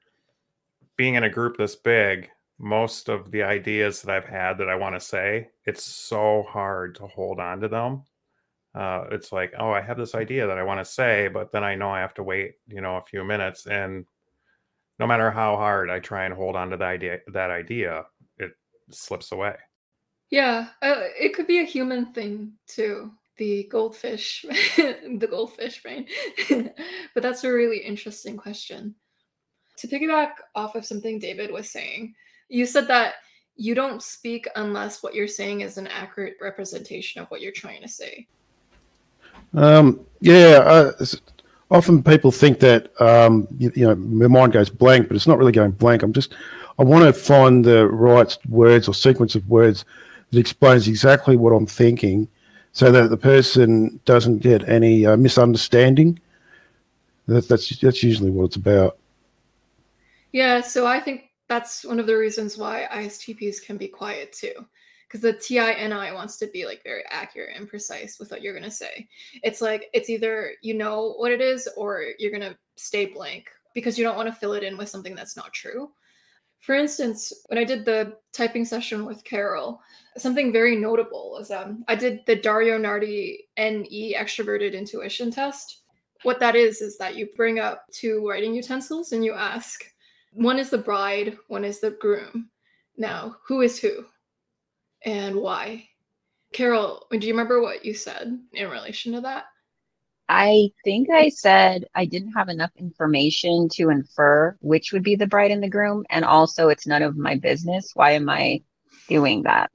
S3: being in a group this big, most of the ideas that I've had that I want to say, it's so hard to hold on to them. Uh, it's like, oh, I have this idea that I want to say, but then I know I have to wait, you know, a few minutes, and no matter how hard I try and hold on to the idea, that idea, it slips away.
S1: Yeah, uh, it could be a human thing too. The goldfish, the goldfish brain. but that's a really interesting question. To piggyback off of something David was saying, you said that you don't speak unless what you're saying is an accurate representation of what you're trying to say.
S6: Um, yeah, uh, s- often people think that um, you, you know my mind goes blank, but it's not really going blank. I'm just I want to find the right words or sequence of words that explains exactly what I'm thinking, so that the person doesn't get any uh, misunderstanding. That, that's that's usually what it's about.
S1: Yeah, so I think that's one of the reasons why ISTPs can be quiet too. Because the TINI wants to be like very accurate and precise with what you're gonna say. It's like it's either you know what it is or you're gonna stay blank because you don't want to fill it in with something that's not true. For instance, when I did the typing session with Carol, something very notable is um, I did the Dario Nardi NE extroverted intuition test. What that is is that you bring up two writing utensils and you ask, one is the bride, one is the groom. Now, who is who and why? Carol, do you remember what you said in relation to that?
S8: I think I said I didn't have enough information to infer which would be the bride and the groom. And also, it's none of my business. Why am I doing that?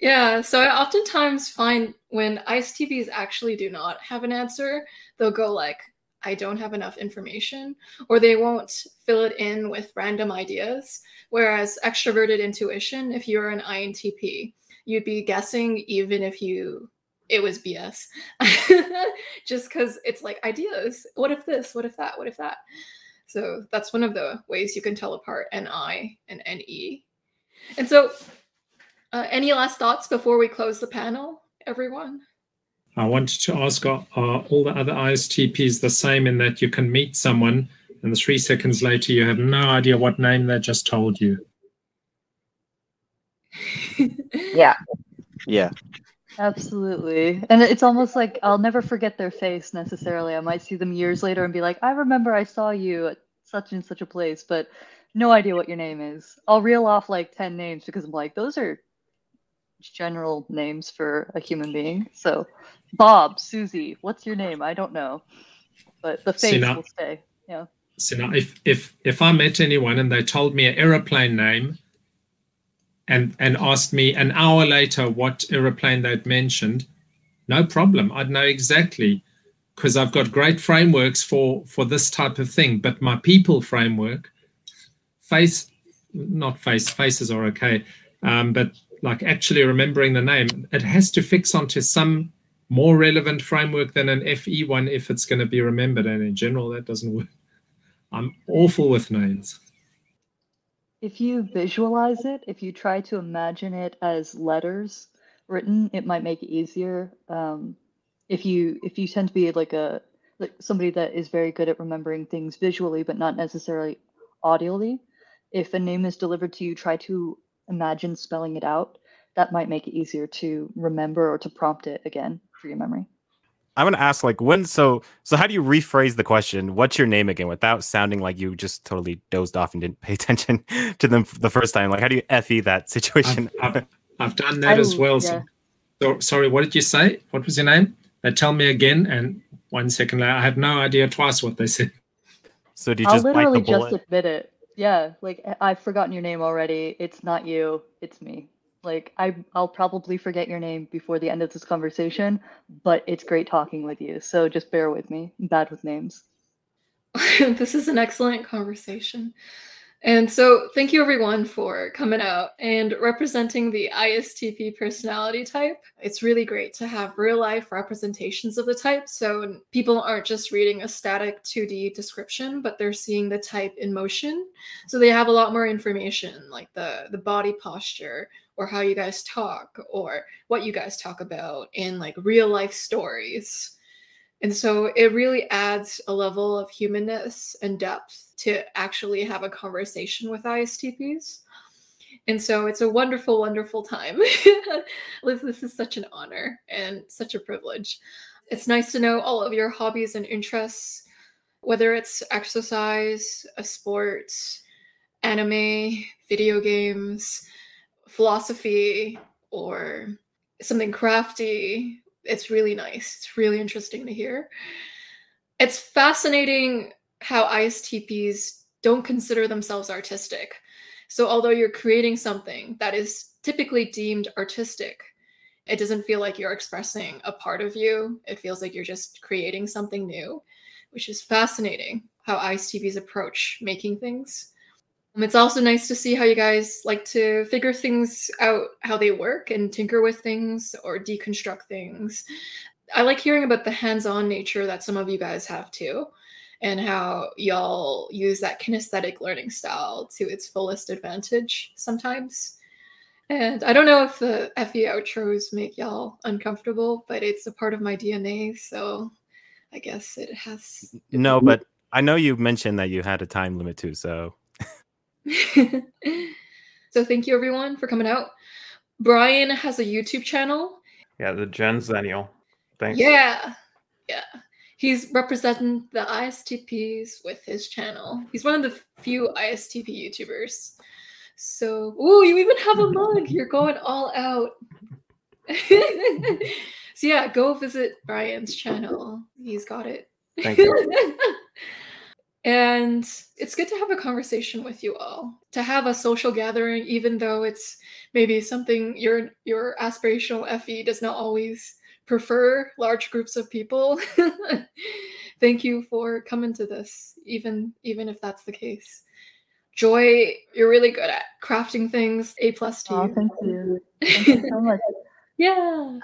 S1: Yeah, so I oftentimes find when ISTPs actually do not have an answer, they'll go like, I don't have enough information, or they won't fill it in with random ideas. Whereas extroverted intuition, if you're an INTP, you'd be guessing even if you it was BS. Just because it's like ideas. What if this? What if that? What if that? So that's one of the ways you can tell apart NI and NE. And so, uh, any last thoughts before we close the panel, everyone?
S9: I wanted to ask are, are all the other ISTPs the same in that you can meet someone and three seconds later you have no idea what name they just told you?
S8: Yeah.
S7: Yeah.
S2: Absolutely. And it's almost like I'll never forget their face necessarily. I might see them years later and be like, I remember I saw you at such and such a place, but no idea what your name is. I'll reel off like 10 names because I'm like, those are general names for a human being. So, Bob, Susie, what's your name? I don't know, but the face will stay. Yeah.
S9: So now, if if if I met anyone and they told me an aeroplane name, and and asked me an hour later what aeroplane they'd mentioned, no problem. I'd know exactly because I've got great frameworks for for this type of thing. But my people framework, face, not face, faces are okay, um, but like actually remembering the name, it has to fix onto some more relevant framework than an FE one if it's going to be remembered. And in general, that doesn't work. I'm awful with names.
S2: If you visualize it, if you try to imagine it as letters written, it might make it easier. Um, if you if you tend to be like a like somebody that is very good at remembering things visually, but not necessarily audially, if a name is delivered to you, try to imagine spelling it out. That might make it easier to remember or to prompt it again for your memory.
S5: I'm gonna ask like when so so how do you rephrase the question? What's your name again without sounding like you just totally dozed off and didn't pay attention to them the first time? Like how do you fe that situation?
S9: I've, I've, I've done that as well.
S2: yeah.
S9: So, so, sorry, what did you say? What was your name? They tell me again, and one second later, I have no idea twice what they said.
S5: So do you
S2: I'll
S5: just bite the
S2: literally just admit it. Yeah, like I've forgotten your name already. It's not you, it's me. Like I I'll probably forget your name before the end of this conversation, but it's great talking with you. So just bear with me. I'm bad with names.
S1: this is an excellent conversation. And so, thank you everyone for coming out and representing the ISTP personality type. It's really great to have real life representations of the type. So, people aren't just reading a static 2D description, but they're seeing the type in motion. So, they have a lot more information like the, the body posture or how you guys talk or what you guys talk about in like real life stories. And so it really adds a level of humanness and depth to actually have a conversation with ISTPs. And so it's a wonderful, wonderful time. Liz, this is such an honor and such a privilege. It's nice to know all of your hobbies and interests, whether it's exercise, a sport, anime, video games, philosophy, or something crafty. It's really nice. It's really interesting to hear. It's fascinating how ISTPs don't consider themselves artistic. So, although you're creating something that is typically deemed artistic, it doesn't feel like you're expressing a part of you. It feels like you're just creating something new, which is fascinating how ISTPs approach making things. Um, It's also nice to see how you guys like to figure things out, how they work, and tinker with things or deconstruct things. I like hearing about the hands on nature that some of you guys have too, and how y'all use that kinesthetic learning style to its fullest advantage sometimes. And I don't know if the FE outros make y'all uncomfortable, but it's a part of my DNA, so I guess it has.
S5: No, but I know you mentioned that you had a time limit too, so
S1: so thank you everyone for coming out. Brian has a YouTube channel.
S3: Yeah, the Gen Zennial. Thanks.
S1: Yeah. Yeah. He's representing the ISTPs with his channel. He's one of the few ISTP YouTubers. So, ooh, you even have a mug. You're going all out. so yeah, go visit Brian's channel. He's got it.
S3: Thank you.
S1: And it's good to have a conversation with you all. To have a social gathering, even though it's maybe something your your aspirational FE does not always prefer large groups of people. Thank you for coming to this, even even if that's the case. Joy, you're really good at crafting things. A plus to
S2: Oh,
S1: you.
S2: thank you. Thank you so much.
S1: Yeah.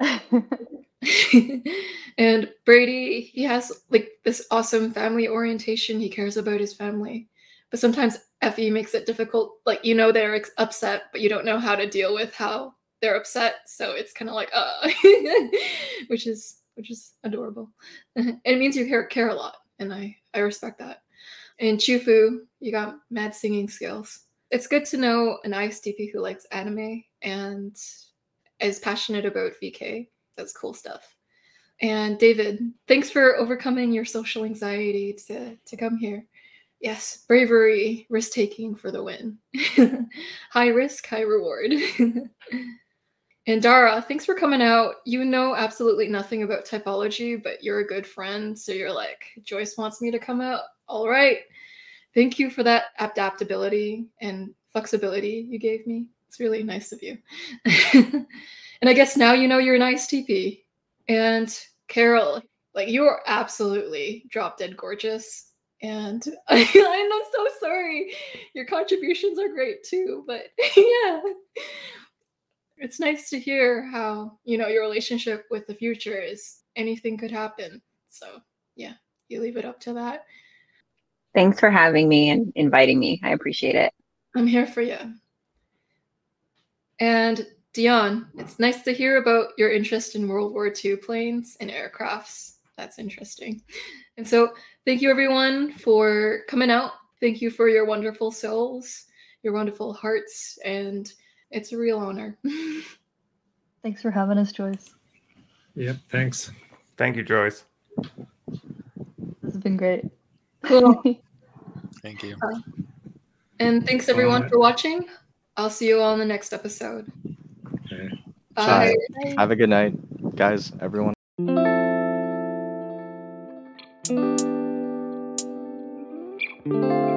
S1: and Brady, he has like this awesome family orientation. He cares about his family. But sometimes FE makes it difficult. Like, you know, they're upset, but you don't know how to deal with how they're upset. So it's kind of like, uh, which is which is adorable. it means you care, care a lot. And I, I respect that. And Chufu, you got mad singing skills. It's good to know an ISTP who likes anime and is passionate about VK. That's cool stuff. And David, thanks for overcoming your social anxiety to, to come here. Yes, bravery, risk taking for the win. high risk, high reward. And Dara, thanks for coming out. You know absolutely nothing about typology, but you're a good friend. So you're like, Joyce wants me to come out. All right. Thank you for that adaptability and flexibility you gave me. It's really nice of you. and I guess now you know you're an ISTP. And Carol, like you are absolutely drop dead gorgeous. And I, I'm so sorry. Your contributions are great too, but yeah it's nice to hear how you know your relationship with the future is anything could happen so yeah you leave it up to that
S8: thanks for having me and inviting me i appreciate it
S1: i'm here for you and dion it's nice to hear about your interest in world war ii planes and aircrafts that's interesting and so thank you everyone for coming out thank you for your wonderful souls your wonderful hearts and it's a real honor.
S2: Thanks for having us, Joyce.
S9: Yep, thanks.
S3: Thank you, Joyce.
S2: This has been great.
S1: Cool.
S4: Thank you.
S1: Uh, and thanks everyone for watching. I'll see you all in the next episode.
S9: Okay.
S1: Bye.
S7: Bye. Have a good night, guys, everyone.
S2: Bye.